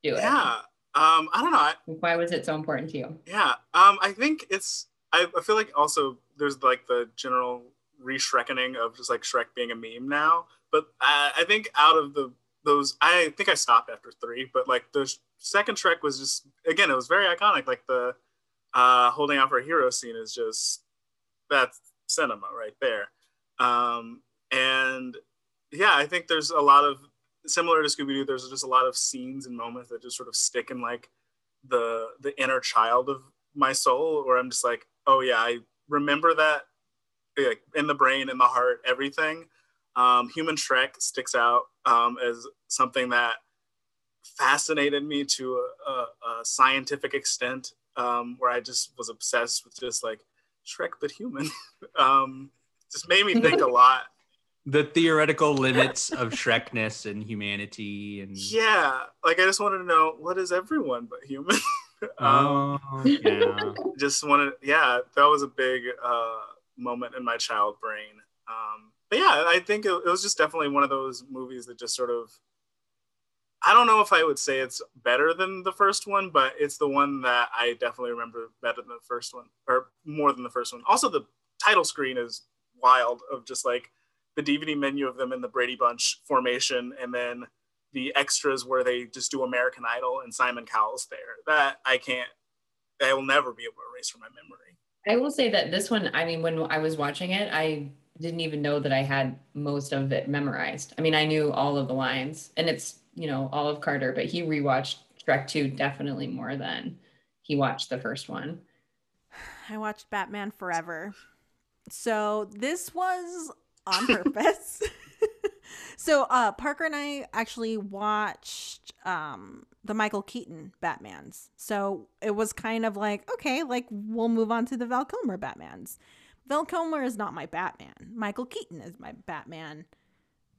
do it. Yeah. Um, I don't know. I, Why was it so important to you? yeah. Um, I think it's, I, I feel like also there's like the general re-Shrekkening of just like Shrek being a meme now. But I, I think out of the, those, I think I stopped after three, but like the second Shrek was just, again, it was very iconic. Like the, uh, holding out for a hero scene is just, that's cinema right there. Um, and yeah, I think there's a lot of similar to Scooby Doo. There's just a lot of scenes and moments that just sort of stick in like the the inner child of my soul, where I'm just like, oh yeah, I remember that like, in the brain, in the heart, everything. Um, Human Shrek sticks out um, as something that fascinated me to a, a, a scientific extent, um, where I just was obsessed with just like Shrek but human. um, just made me think a lot. The theoretical limits of Shrekness and humanity and Yeah, like I just wanted to know what is everyone but human. um, oh yeah. just wanted, yeah, that was a big uh, moment in my child brain. Um, but yeah, I think it, it was just definitely one of those movies that just sort of. I don't know if I would say it's better than the first one, but it's the one that I definitely remember better than the first one, or more than the first one. Also, the title screen is wild of just like the DVD menu of them in the Brady Bunch formation, and then the extras where they just do American Idol and Simon Cowell's there. That I can't, I will never be able to erase from my memory. I will say that this one, I mean, when I was watching it, I didn't even know that I had most of it memorized. I mean, I knew all of the lines, and it's, you know, all of Carter, but he rewatched Shrek 2 definitely more than he watched the first one. I watched Batman Forever. So this was on purpose. so uh Parker and I actually watched um the Michael Keaton Batmans. So it was kind of like, okay, like we'll move on to the Val Kilmer Batmans. Val Kilmer is not my Batman. Michael Keaton is my Batman.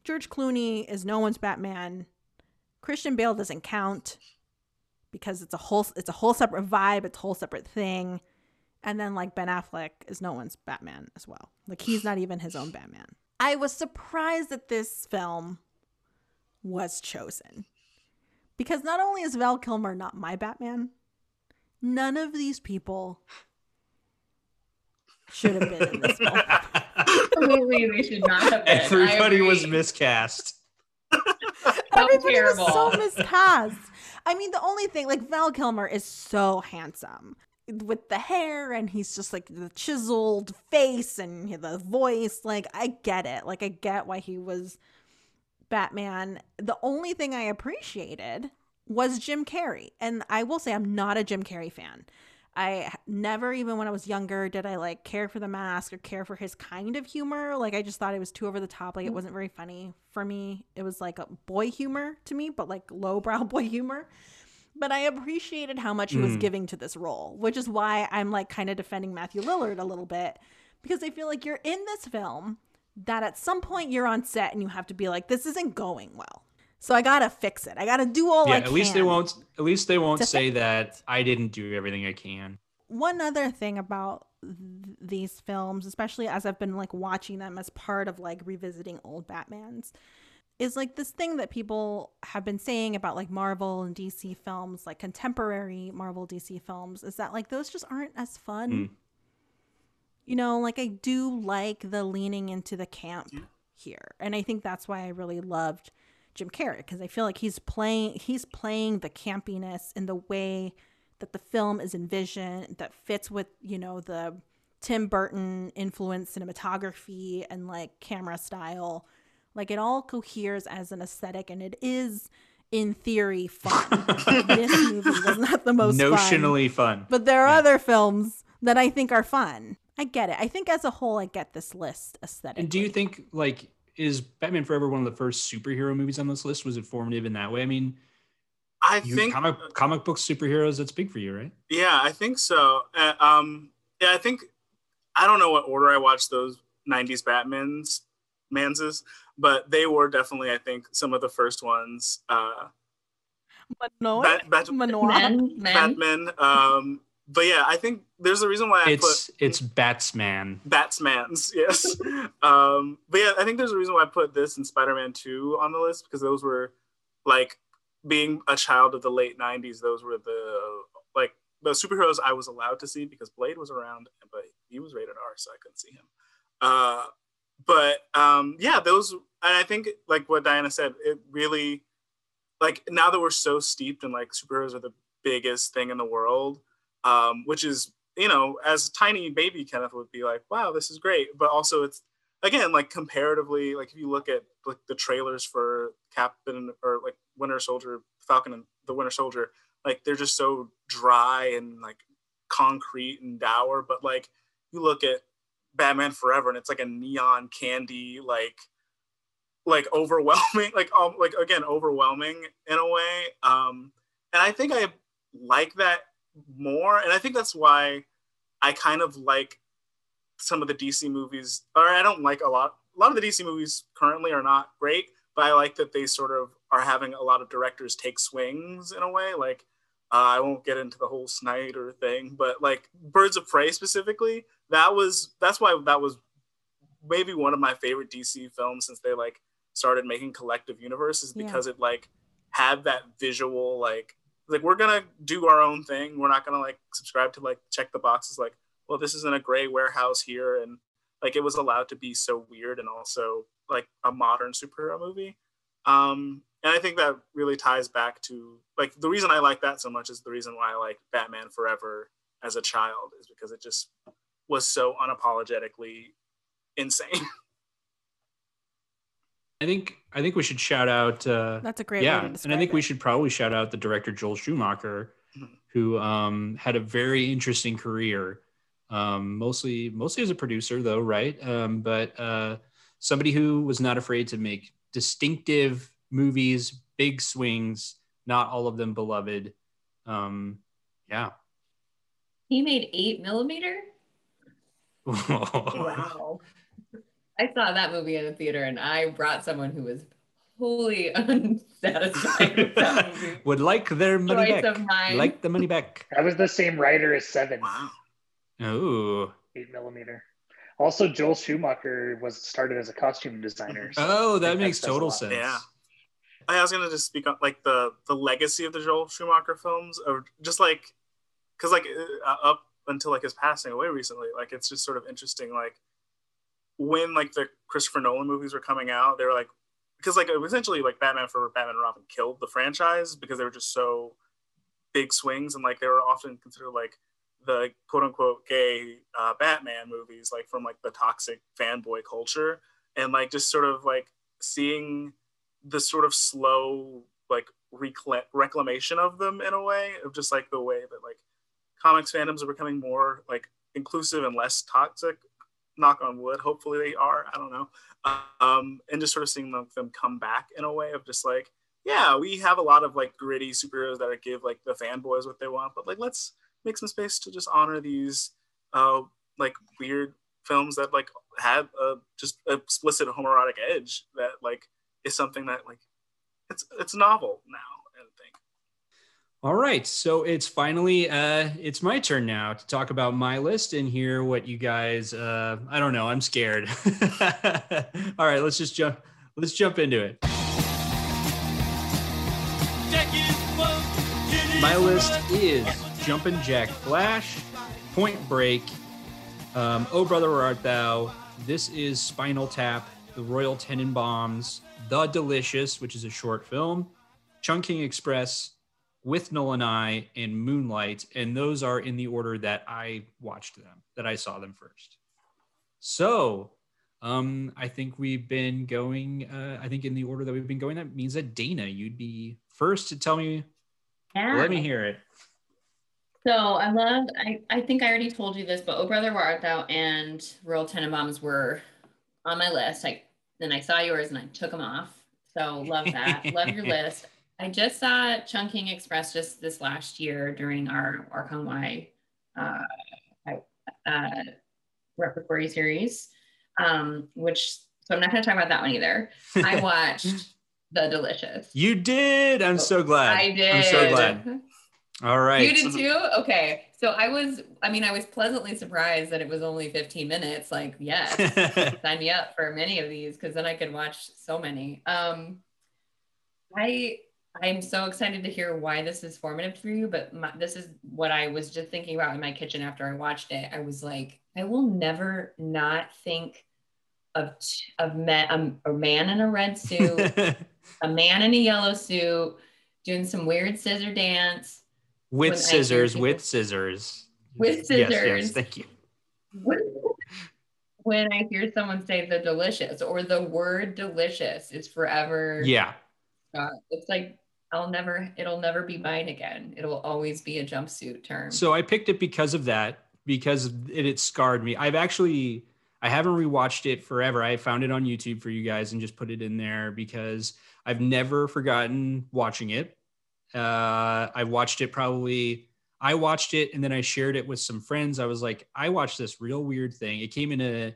George Clooney is no one's Batman. Christian Bale doesn't count because it's a whole it's a whole separate vibe, it's a whole separate thing. And then like Ben Affleck is no one's Batman as well. Like he's not even his own Batman. I was surprised that this film was chosen. Because not only is Val Kilmer not my Batman, none of these people should have been in this film. Absolutely, they should not have been. Everybody was agree. miscast. Everybody terrible. was so miscast. I mean, the only thing, like Val Kilmer is so handsome with the hair, and he's just like the chiseled face and the voice. Like, I get it. Like, I get why he was Batman. The only thing I appreciated was Jim Carrey, and I will say I'm not a Jim Carrey fan. I never, even when I was younger, did I like care for the mask or care for his kind of humor. Like, I just thought it was too over the top. Like, it mm. wasn't very funny for me. It was like a boy humor to me, but like lowbrow boy humor. But I appreciated how much he was Mm. giving to this role, which is why I'm like kind of defending Matthew Lillard a little bit because I feel like you're in this film that at some point you're on set and you have to be like, this isn't going well. So I gotta fix it. I gotta do all yeah, I at least they won't. At least they won't say that I didn't do everything I can. one other thing about th- these films especially as i've been like watching them as part of like revisiting old batmans is like this thing that people have been saying about like marvel and dc films like contemporary marvel dc films is that like those just aren't as fun Mm. you know like i do like the leaning into the camp Yeah. here and i think that's why i really loved jim carrey because i feel like he's playing he's playing the campiness in the way that the film is envisioned that fits with you know the Tim Burton influenced cinematography and like camera style. Like it all coheres as an aesthetic and it is in theory fun. this movie was not the most fun. Notionally fun. But there are Yeah. other films that I think are fun. I get it. I think as a whole, I get this list aesthetic. And do you think like is Batman Forever one of the first superhero movies on this list? Was it formative in that way? I mean, I you think comic comic book superheroes that's big for you, right? Yeah, I think so. Uh, um, yeah, I think I don't know what order I watched those '90s Batman's Manses, but they were definitely, I think, some of the first ones. Uh, Manoy? Bat, Bat, Manoy? Men, men. Batman. Um, but yeah, I think there's a reason why I It's put it's Batsman. Batsman's, yes. um, but yeah, I think there's a reason why I put this and Spider-Man 2 on the list because those were like being a child of the late 90s, those were the like the superheroes I was allowed to see because Blade was around, but he was rated R, so I couldn't see him. Uh, but um, yeah, those, and I think like what Diana said, it really like now that we're so steeped in like superheroes are the biggest thing in the world, um, which is you know, as tiny baby Kenneth would be like, wow, this is great. But also it's again, like comparatively, like if you look at like the trailers for Captain or like Winter Soldier, Falcon and the Winter Soldier, like they're just so dry and like concrete and dour. But like you look at Batman Forever and it's like a neon candy, like like overwhelming, like um like again, overwhelming in a way. Um and I think I like that more and i think that's why i kind of like some of the dc movies or i don't like a lot a lot of the dc movies currently are not great but i like that they sort of are having a lot of directors take swings in a way like uh, i won't get into the whole snyder thing but like birds of prey specifically that was that's why that was maybe one of my favorite dc films since they like started making collective universes Yeah. because it like had that visual like like we're gonna do our own thing. We're not gonna like subscribe to like check the boxes like, well, this is in a gray warehouse here, and like it was allowed to be so weird and also like a modern superhero movie. Um, and I think that really ties back to like the reason I like that so much is the reason why I like Batman Forever as a child is because it just was so unapologetically insane. I think I think we should shout out uh That's a great yeah, way to and I think it. we should probably shout out the director Joel Schumacher, Mhm. who um, had a very interesting career, um, mostly mostly as a producer though, right? Um, but uh, somebody who was not afraid to make distinctive movies, big swings, not all of them beloved. Um, yeah. He made eight millimeter. Wow. I saw that movie in the theater and I brought someone who was wholly unsatisfied with that movie. Would like their money Choice back. of mine. Like the money back. That was the same writer as Seven, wow. Oh. eight millimeter. Also, Joel Schumacher was started as a costume designer. so Oh, that makes total sense. Yeah. I was gonna just speak on like the the legacy of the Joel Schumacher films, or just like, because like uh, up until like his passing away recently, like it's just sort of interesting. Like when like the Christopher Nolan movies were coming out, they were like, because like essentially like Batman for Batman and Robin killed the franchise because they were just so big swings and like they were often considered like the quote unquote gay uh, Batman movies, like from like the toxic fanboy culture, and like just sort of like seeing the sort of slow like recla- reclamation of them in a way of just like the way that like comics fandoms are becoming more like inclusive and less toxic knock on wood hopefully they are i don't know. Um and just sort of seeing them, come back in a way of just like yeah we have a lot of like gritty superheroes that give like the fanboys what they want but like let's make some space to just honor these uh like weird films that like have a just explicit homoerotic edge that like is something that like it's it's novel now i think All right, so it's finally uh, it's my turn now to talk about my list and hear what you guys. Uh, I don't know. I'm scared. All right, let's just jump. Let's jump into it. My list is Jumpin' Jack Flash, Point Break, um, Oh Brother Where Art Thou. This is Spinal Tap, The Royal Tenenbaums, The Delicious, which is a short film, Chungking Express, Withnail and I, and Moonlight, and those are in the order that I watched them, that I saw them first. So, um, I think we've been going. Uh, I think in the order that we've been going, that means that Dana, you'd be first to tell me. Yeah. Let me hear it. So I love, I I think I already told you this, but Oh Brother Where Art Thou and Royal Tenenbaums were on my list. I then I saw yours and I took them off. So love that. love your list. I just saw Chungking Express just this last year during our our Kong uh, uh, repertory series, um, which so I'm not going to talk about that one either. I watched The Delicious. You did. I'm so glad. I did. I'm so glad. All right. You did too? Okay. So I was, I mean, I was pleasantly surprised that it was only 15 minutes. Like, yes, sign me up for many of these because then I could watch so many. Um, I, I'm so excited to hear why this is formative for you, but my, this is what I was just thinking about in my kitchen after I watched it. I was like, I will never not think of of man, um, a man in a red suit, a man in a yellow suit, doing some weird scissor dance with when I hear scissors, with scissors. with Yes, scissors. yes, thank you. when I hear someone say the delicious or the word delicious is forever. Yeah. uh, it's like I'll never, it'll never be mine again. It'll always be a jumpsuit term. So I picked it because of that, because it, it scarred me. I've actually, I haven't rewatched it forever. I found it on YouTube for you guys and just put it in there because I've never forgotten watching it. Uh, I watched it probably, I watched it and then I shared it with some friends. I was like, I watched this real weird thing. It came in a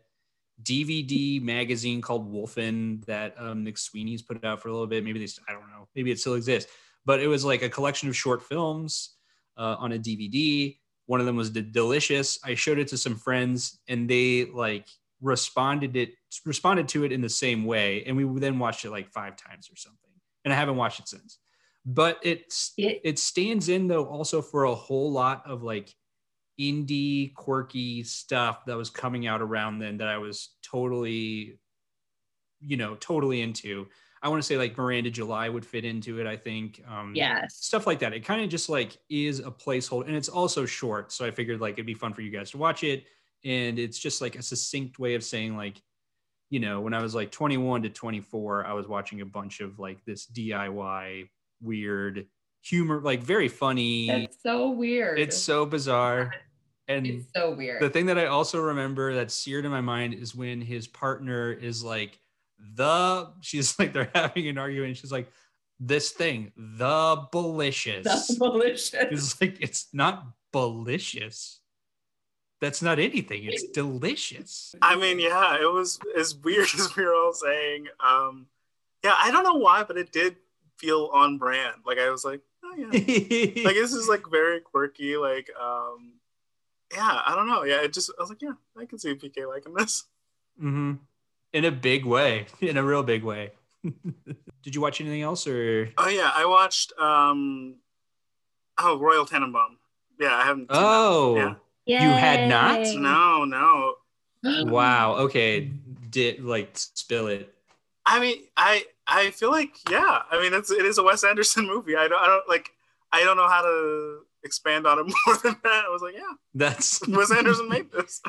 DVD magazine called Wholphin that um, McSweeney's put out for a little bit. Maybe they, I don't know, maybe it still exists, but it was like a collection of short films uh, on a DVD. One of them was the Delicious. I showed it to some friends, and they like responded it responded to it in the same way, and we then watched it like five times or something. And I haven't watched it since. But it's It- it stands in though also for a whole lot of like indie quirky stuff that was coming out around then that I was totally, you know, totally into. I want to say like Miranda July would fit into it. I think. Um, yes. stuff like that. It kind of just like is a placeholder, and it's also short. So I figured like it'd be fun for you guys to watch it, and it's just like a succinct way of saying like, you know, when I was like 21 to 24, I was watching a bunch of like this DIY weird humor, like very funny. That's so weird. It's so bizarre, and It's so weird. the thing that I also remember that's seared in my mind is when his partner is like, the, she's like, they're having an argument. She's like, this thing, the delicious. That's delicious. It's like, it's not delicious. That's not anything. It's delicious. I mean, yeah, it was as weird as we were all saying. Um, yeah, I don't know why, but it did feel on brand. Like I was like, oh yeah, like this is like very quirky. Like, um, yeah, I don't know. Yeah, it just I was like, yeah, I can see PK liking this. hmm In a big way, in a real big way. Did you watch anything else or? Oh yeah, I watched um, oh Royal Tenenbaum. Yeah, I haven't. seen that. Oh, Yeah. You had not? No, no. wow. Okay. Did like spill it. I mean, I I feel like yeah. I mean, it's it is a Wes Anderson movie. I don't I don't like I don't know how to expand on it more than that. I was like, yeah, That's Wes Anderson made this.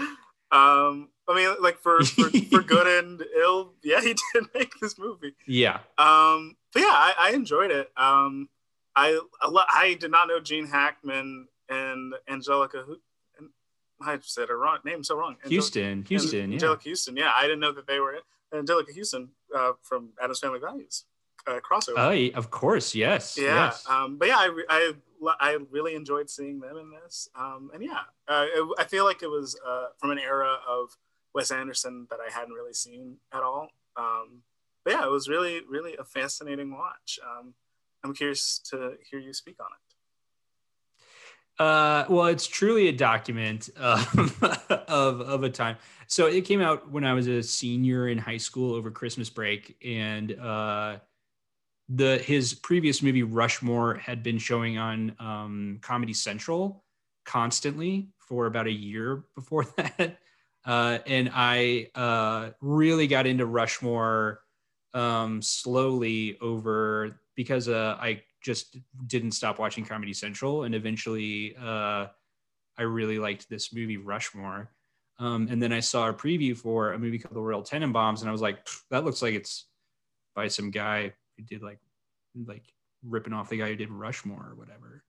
Um, I mean, like for for, for good and ill, yeah, he did make this movie. Yeah. Um, but yeah, I, I enjoyed it. Um, I I did not know Gene Hackman and Anjelica. Who, I said her wrong name so wrong. Anjelica- Huston. Huston. Yeah. Anjelica Huston. Yeah, I didn't know that they were Anjelica Huston uh, from Addams Family Values uh, crossover. Oh, of course. Yes. yeah, Yes. um, but yeah, I, I I really enjoyed seeing them in this, um, and yeah, uh, it, I feel like it was uh, from an era of Wes Anderson that I hadn't really seen at all. Um, but yeah, it was really really a fascinating watch. Um, I'm curious to hear you speak on it. Uh, well, it's truly a document um, of of a time. So it came out when I was a senior in high school over Christmas break, and uh, the his previous movie Rushmore had been showing on um, Comedy Central constantly for about a year before that, uh, and I uh, really got into Rushmore um, slowly over because uh, I just didn't stop watching Comedy Central, and eventually uh, I really liked this movie Rushmore. Um, and then I saw a preview for a movie called The Royal Tenenbaums, and I was like, that looks like it's by some guy who did like like ripping off the guy who did Rushmore or whatever.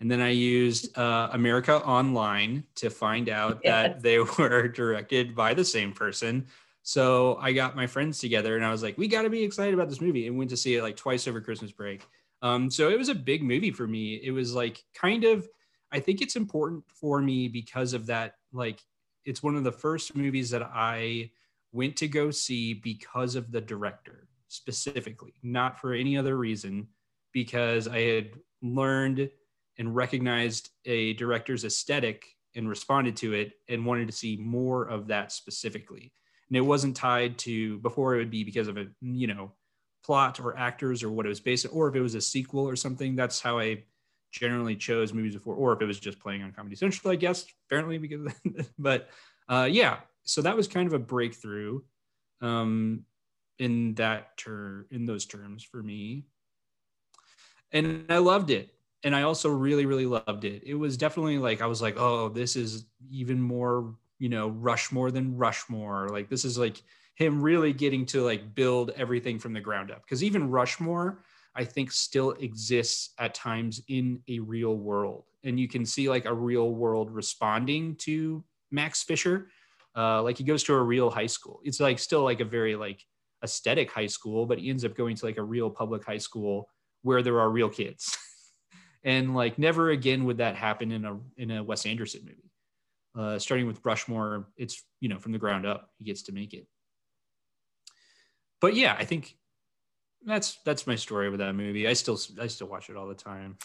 And then I used uh, America Online to find out that they were directed by the same person. So I got my friends together and I was like, we got to be excited about this movie and went to see it like twice over Christmas break. Um, so it was a big movie for me. It was like kind of, I think it's important for me because of that. Like, it's one of the first movies that I went to go see because of the director specifically, not for any other reason, because I had learned and recognized a director's aesthetic and responded to it and wanted to see more of that specifically. And it wasn't tied to before it would be because of a, you know, plot or actors or what it was based on, or if it was a sequel or something. That's how I generally chose movies before, or if it was just playing on Comedy Central, I guess, apparently because, but uh, yeah, so that was kind of a breakthrough um, in that ter- in those terms for me, and I loved it. And I also really, really loved it. It was definitely like I was like, oh, this is even more, you know, Rushmore than Rushmore. Like this is like him really getting to like build everything from the ground up. Because even Rushmore, I think still exists at times in a real world. And you can see like a real world responding to Max Fisher. Uh, like he goes to a real high school. It's like still like a very like aesthetic high school, but he ends up going to like a real public high school where there are real kids. and like never again would that happen in a in a Wes Anderson movie. Uh, starting with Rushmore, it's you know from the ground up he gets to make it. But yeah, I think that's that's my story with that movie. I still I still watch it all the time.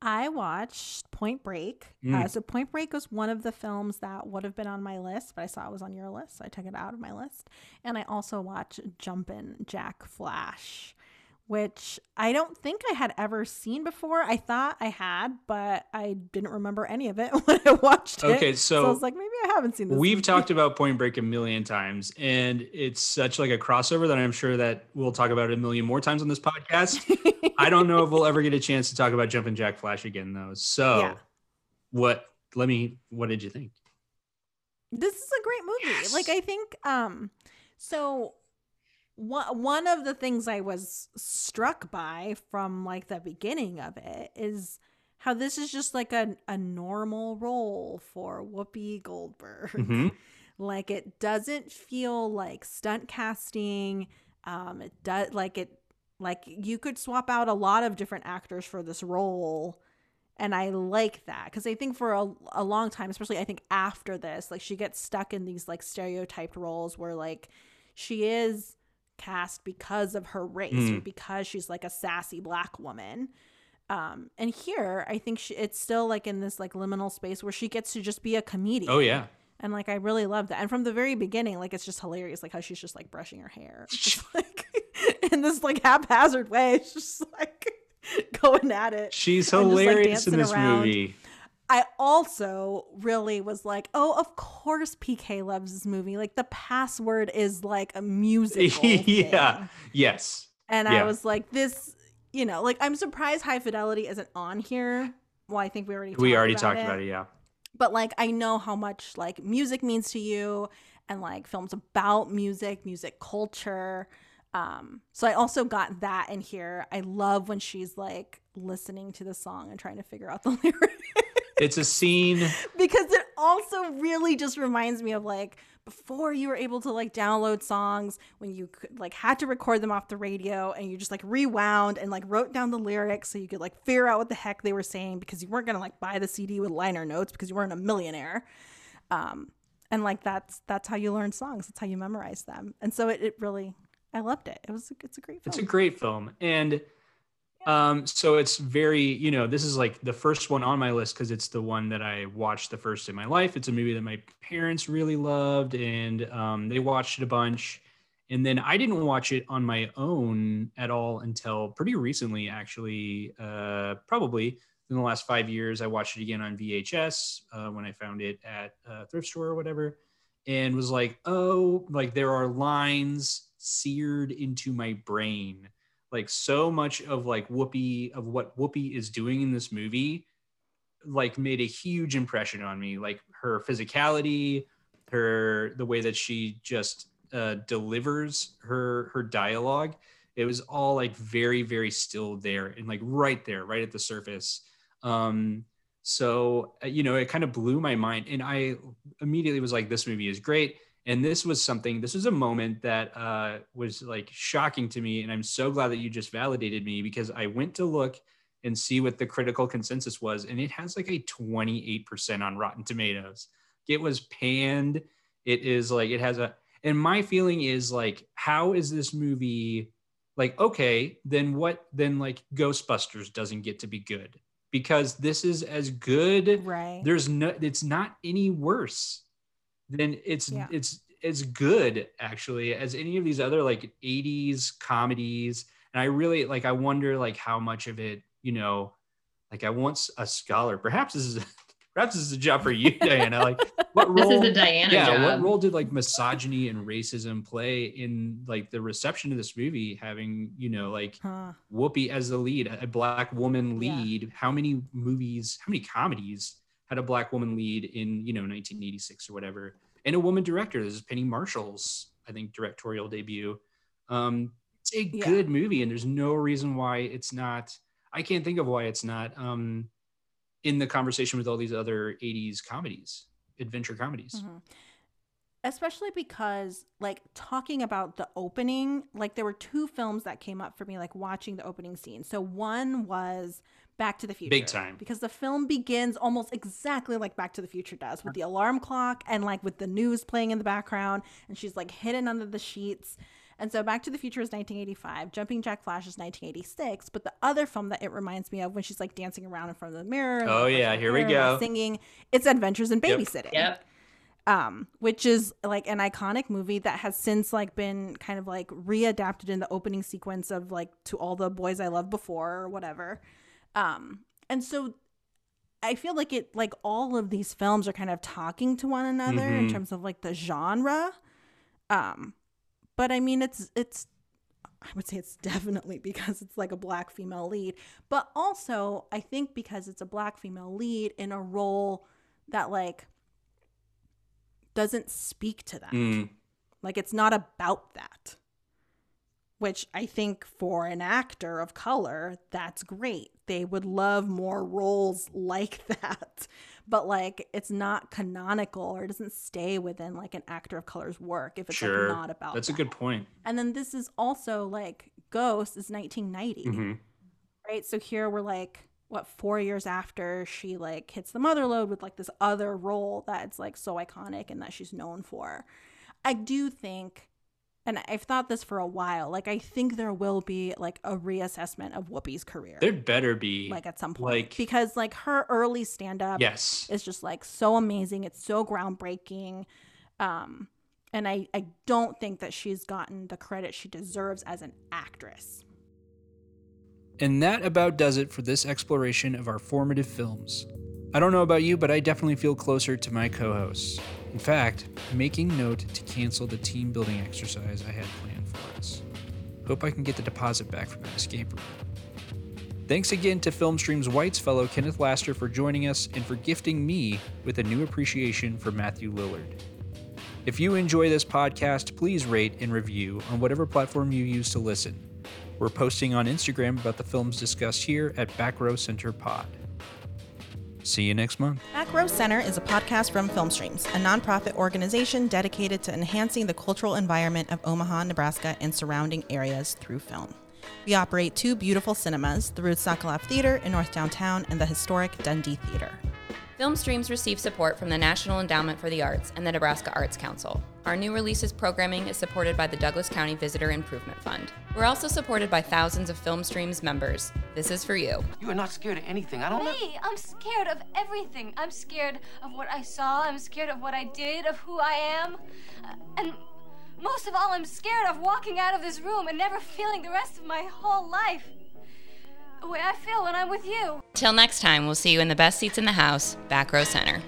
I watched Point Break. Mm. Uh, so Point Break was one of the films that would have been on my list, but I saw it was on your list, so I took it out of my list. And I also watched Jumpin' Jack Flash, which I don't think I had ever seen before. I thought I had, but I didn't remember any of it when I watched it. Okay, so, I was like, maybe I haven't seen this. We've movie. talked about Point Break a million times, and it's such like a crossover that I'm sure that we'll talk about it a million more times on this podcast. I don't know if we'll ever get a chance to talk about Jumpin' Jack Flash again, though. So, Yeah. what? Let me. What did you think? this is a great movie. Yes. Like I think um so one one of the things I was struck by from like the beginning of it is how this is just like a, a normal role for Whoopi Goldberg. Mhm. Like it doesn't feel like stunt casting. Um it does like it like you could swap out a lot of different actors for this role and I like that because I think for a, a long time, especially I think after this, like she gets stuck in these like stereotyped roles where like she is cast because of her race or Mm. because she's like a sassy black woman. Um, and here I think she, it's still like in this like liminal space where she gets to just be a comedian. Oh yeah, And like I really love that. And from the very beginning, like it's just hilarious, like how she's just like brushing her hair. Just like in this like haphazard way. It's just like going at it. she's And just, like, hilarious in this around. movie. I also really was like, oh, of course PK loves this movie. Like the password is like a musical. yeah. thing. Yes. And Yeah. I was like, this, you know, like I'm surprised High Fidelity isn't on here. Well, I think we already we already about talked it. about it. Yeah. But like I know how much like music means to you and like films about music, music culture. Um, so I also got that in here. I love when she's like listening to the song and trying to figure out the lyrics. It's a scene. because it also really just reminds me of like before you were able to like download songs when you could like had to record them off the radio and you just like rewound and like wrote down the lyrics so you could like figure out what the heck they were saying because you weren't gonna like buy the CD with liner notes because you weren't a millionaire. Um, and like that's that's how you learn songs. That's how you memorize them. And so it, it really I loved it. It was it's a great film. It's a great film, and um, so it's very you know this is like the first one on my list because it's the one that I watched the first in my life. It's a movie that my parents really loved, and um, they watched it a bunch. And then I didn't watch it on my own at all until pretty recently, actually. Uh, probably in the last five years, I watched it again on VHS uh, when I found it at a thrift store or whatever, and was like, oh, like there are lines seared into my brain. Like so much of like Whoopi of what Whoopi is doing in this movie, like made a huge impression on me. Like her physicality, her the way that she just uh, delivers her her dialogue. It was all like very very still there and like right there, right at the surface. Um, so uh, you know, it kind of blew my mind, and I immediately was like, "This movie is great." And this was something. This was a moment that uh, was like shocking to me, and I'm so glad that you just validated me because I went to look and see what the critical consensus was, and it has like a 28% on Rotten Tomatoes. It was panned. It is like it has a, and my feeling is like, how is this movie? Like, okay, then what? Then like Ghostbusters doesn't get to be good because this is as good. Right. There's no. It's not any worse than it's Yeah. it's as good actually as any of these other like 80s comedies and i really like i wonder like how much of it you know like i want a scholar perhaps this is perhaps this is a job for you diana like what role This is a Diana yeah job. what role did like misogyny and racism play in like the reception of this movie having you know like Huh. Whoopi as the lead, a black woman Yeah. lead. How many movies, how many comedies had a black woman lead in, you know, 1986 or whatever? And a woman director. This is Penny Marshall's, I think, directorial debut. Um, it's a Yeah. good movie, and there's no reason why it's not. I can't think of why it's not um, in the conversation with all these other 80s comedies, adventure comedies. Mhm. Especially because, like, talking about the opening, like, there were two films that came up for me, like, watching the opening scene. So, one was Back to the Future. Big time. Because the film begins almost exactly like Back to the Future does with the alarm clock and, like, with the news playing in the background. And she's, like, hidden under the sheets. And so Back to the Future is 1985, Jumping Jack Flash is 1986. But the other film that it reminds me of when she's like dancing around in front of the mirror, Oh, yeah, here we go. singing, it's Adventures in Yep. Babysitting Yep. um, which is like an iconic movie that has since like been kind of like readapted in the opening sequence of like to all the boys I loved before or whatever. Um, and so I feel like it like all of these films are kind of talking to one another in Mhm. terms of like the genre. Um, but I mean it's it's I would say it's definitely because it's like a black female lead, but also I think because it's a black female lead in a role that like doesn't speak to that. Mm, Like it's not about that. Which I think for an actor of color, that's great. They would love more roles like that. But like it's not canonical or it doesn't stay within like an actor of color's work if it's sure. like not about That's a good point. And then this is also like Ghost is 1990 Mhm. right? So here we're like, what, four years after she like hits the mother load with like this other role that's like so iconic and that she's known for. I do think, and I've thought this for a while, like I think there will be like a reassessment of Whoopi's career, There'd better be. like at some point, like- because like her early stand up yes. is just like so amazing. It's so groundbreaking. Um, and I, I don't think that she's gotten the credit she deserves as an actress. And that about does it for this exploration of our formative films. I don't know about you, but I definitely feel closer to my co hosts. In fact, making note to cancel the team building exercise I had planned for us. Hope I can get the deposit back from that escape room. Thanks again to Filmstream's Whites fellow Kenneth Laster for joining us and for gifting me with a new appreciation for Matthew Lillard. If you enjoy this podcast, please rate and review on whatever platform you use to listen. We're posting on Instagram about the films discussed here at Back Row Center Pod. See you next month. Back Row Center is a podcast from Film Streams, a nonprofit organization dedicated to enhancing the cultural environment of Omaha, Nebraska, and surrounding areas through film. We operate two beautiful cinemas, the Ruth Sokoloff Theater in North Downtown and the historic Dundee Theater. Film Streams receive support from the National Endowment for the Arts and the Nebraska Arts Council. Our new releases programming is supported by the Douglas County Visitor Improvement Fund. We're also supported by thousands of Film Streams members. This is for you. You are not scared of anything. I don't know. Me, I'm scared of everything. I'm scared of what I saw. I'm scared of what I did, of who I am. Uh, and most of all, I'm scared of walking out of this room and never feeling the rest of my whole life the way I feel when I'm with you. Till next time, we'll see you in the best seats in the house, Back Row Center.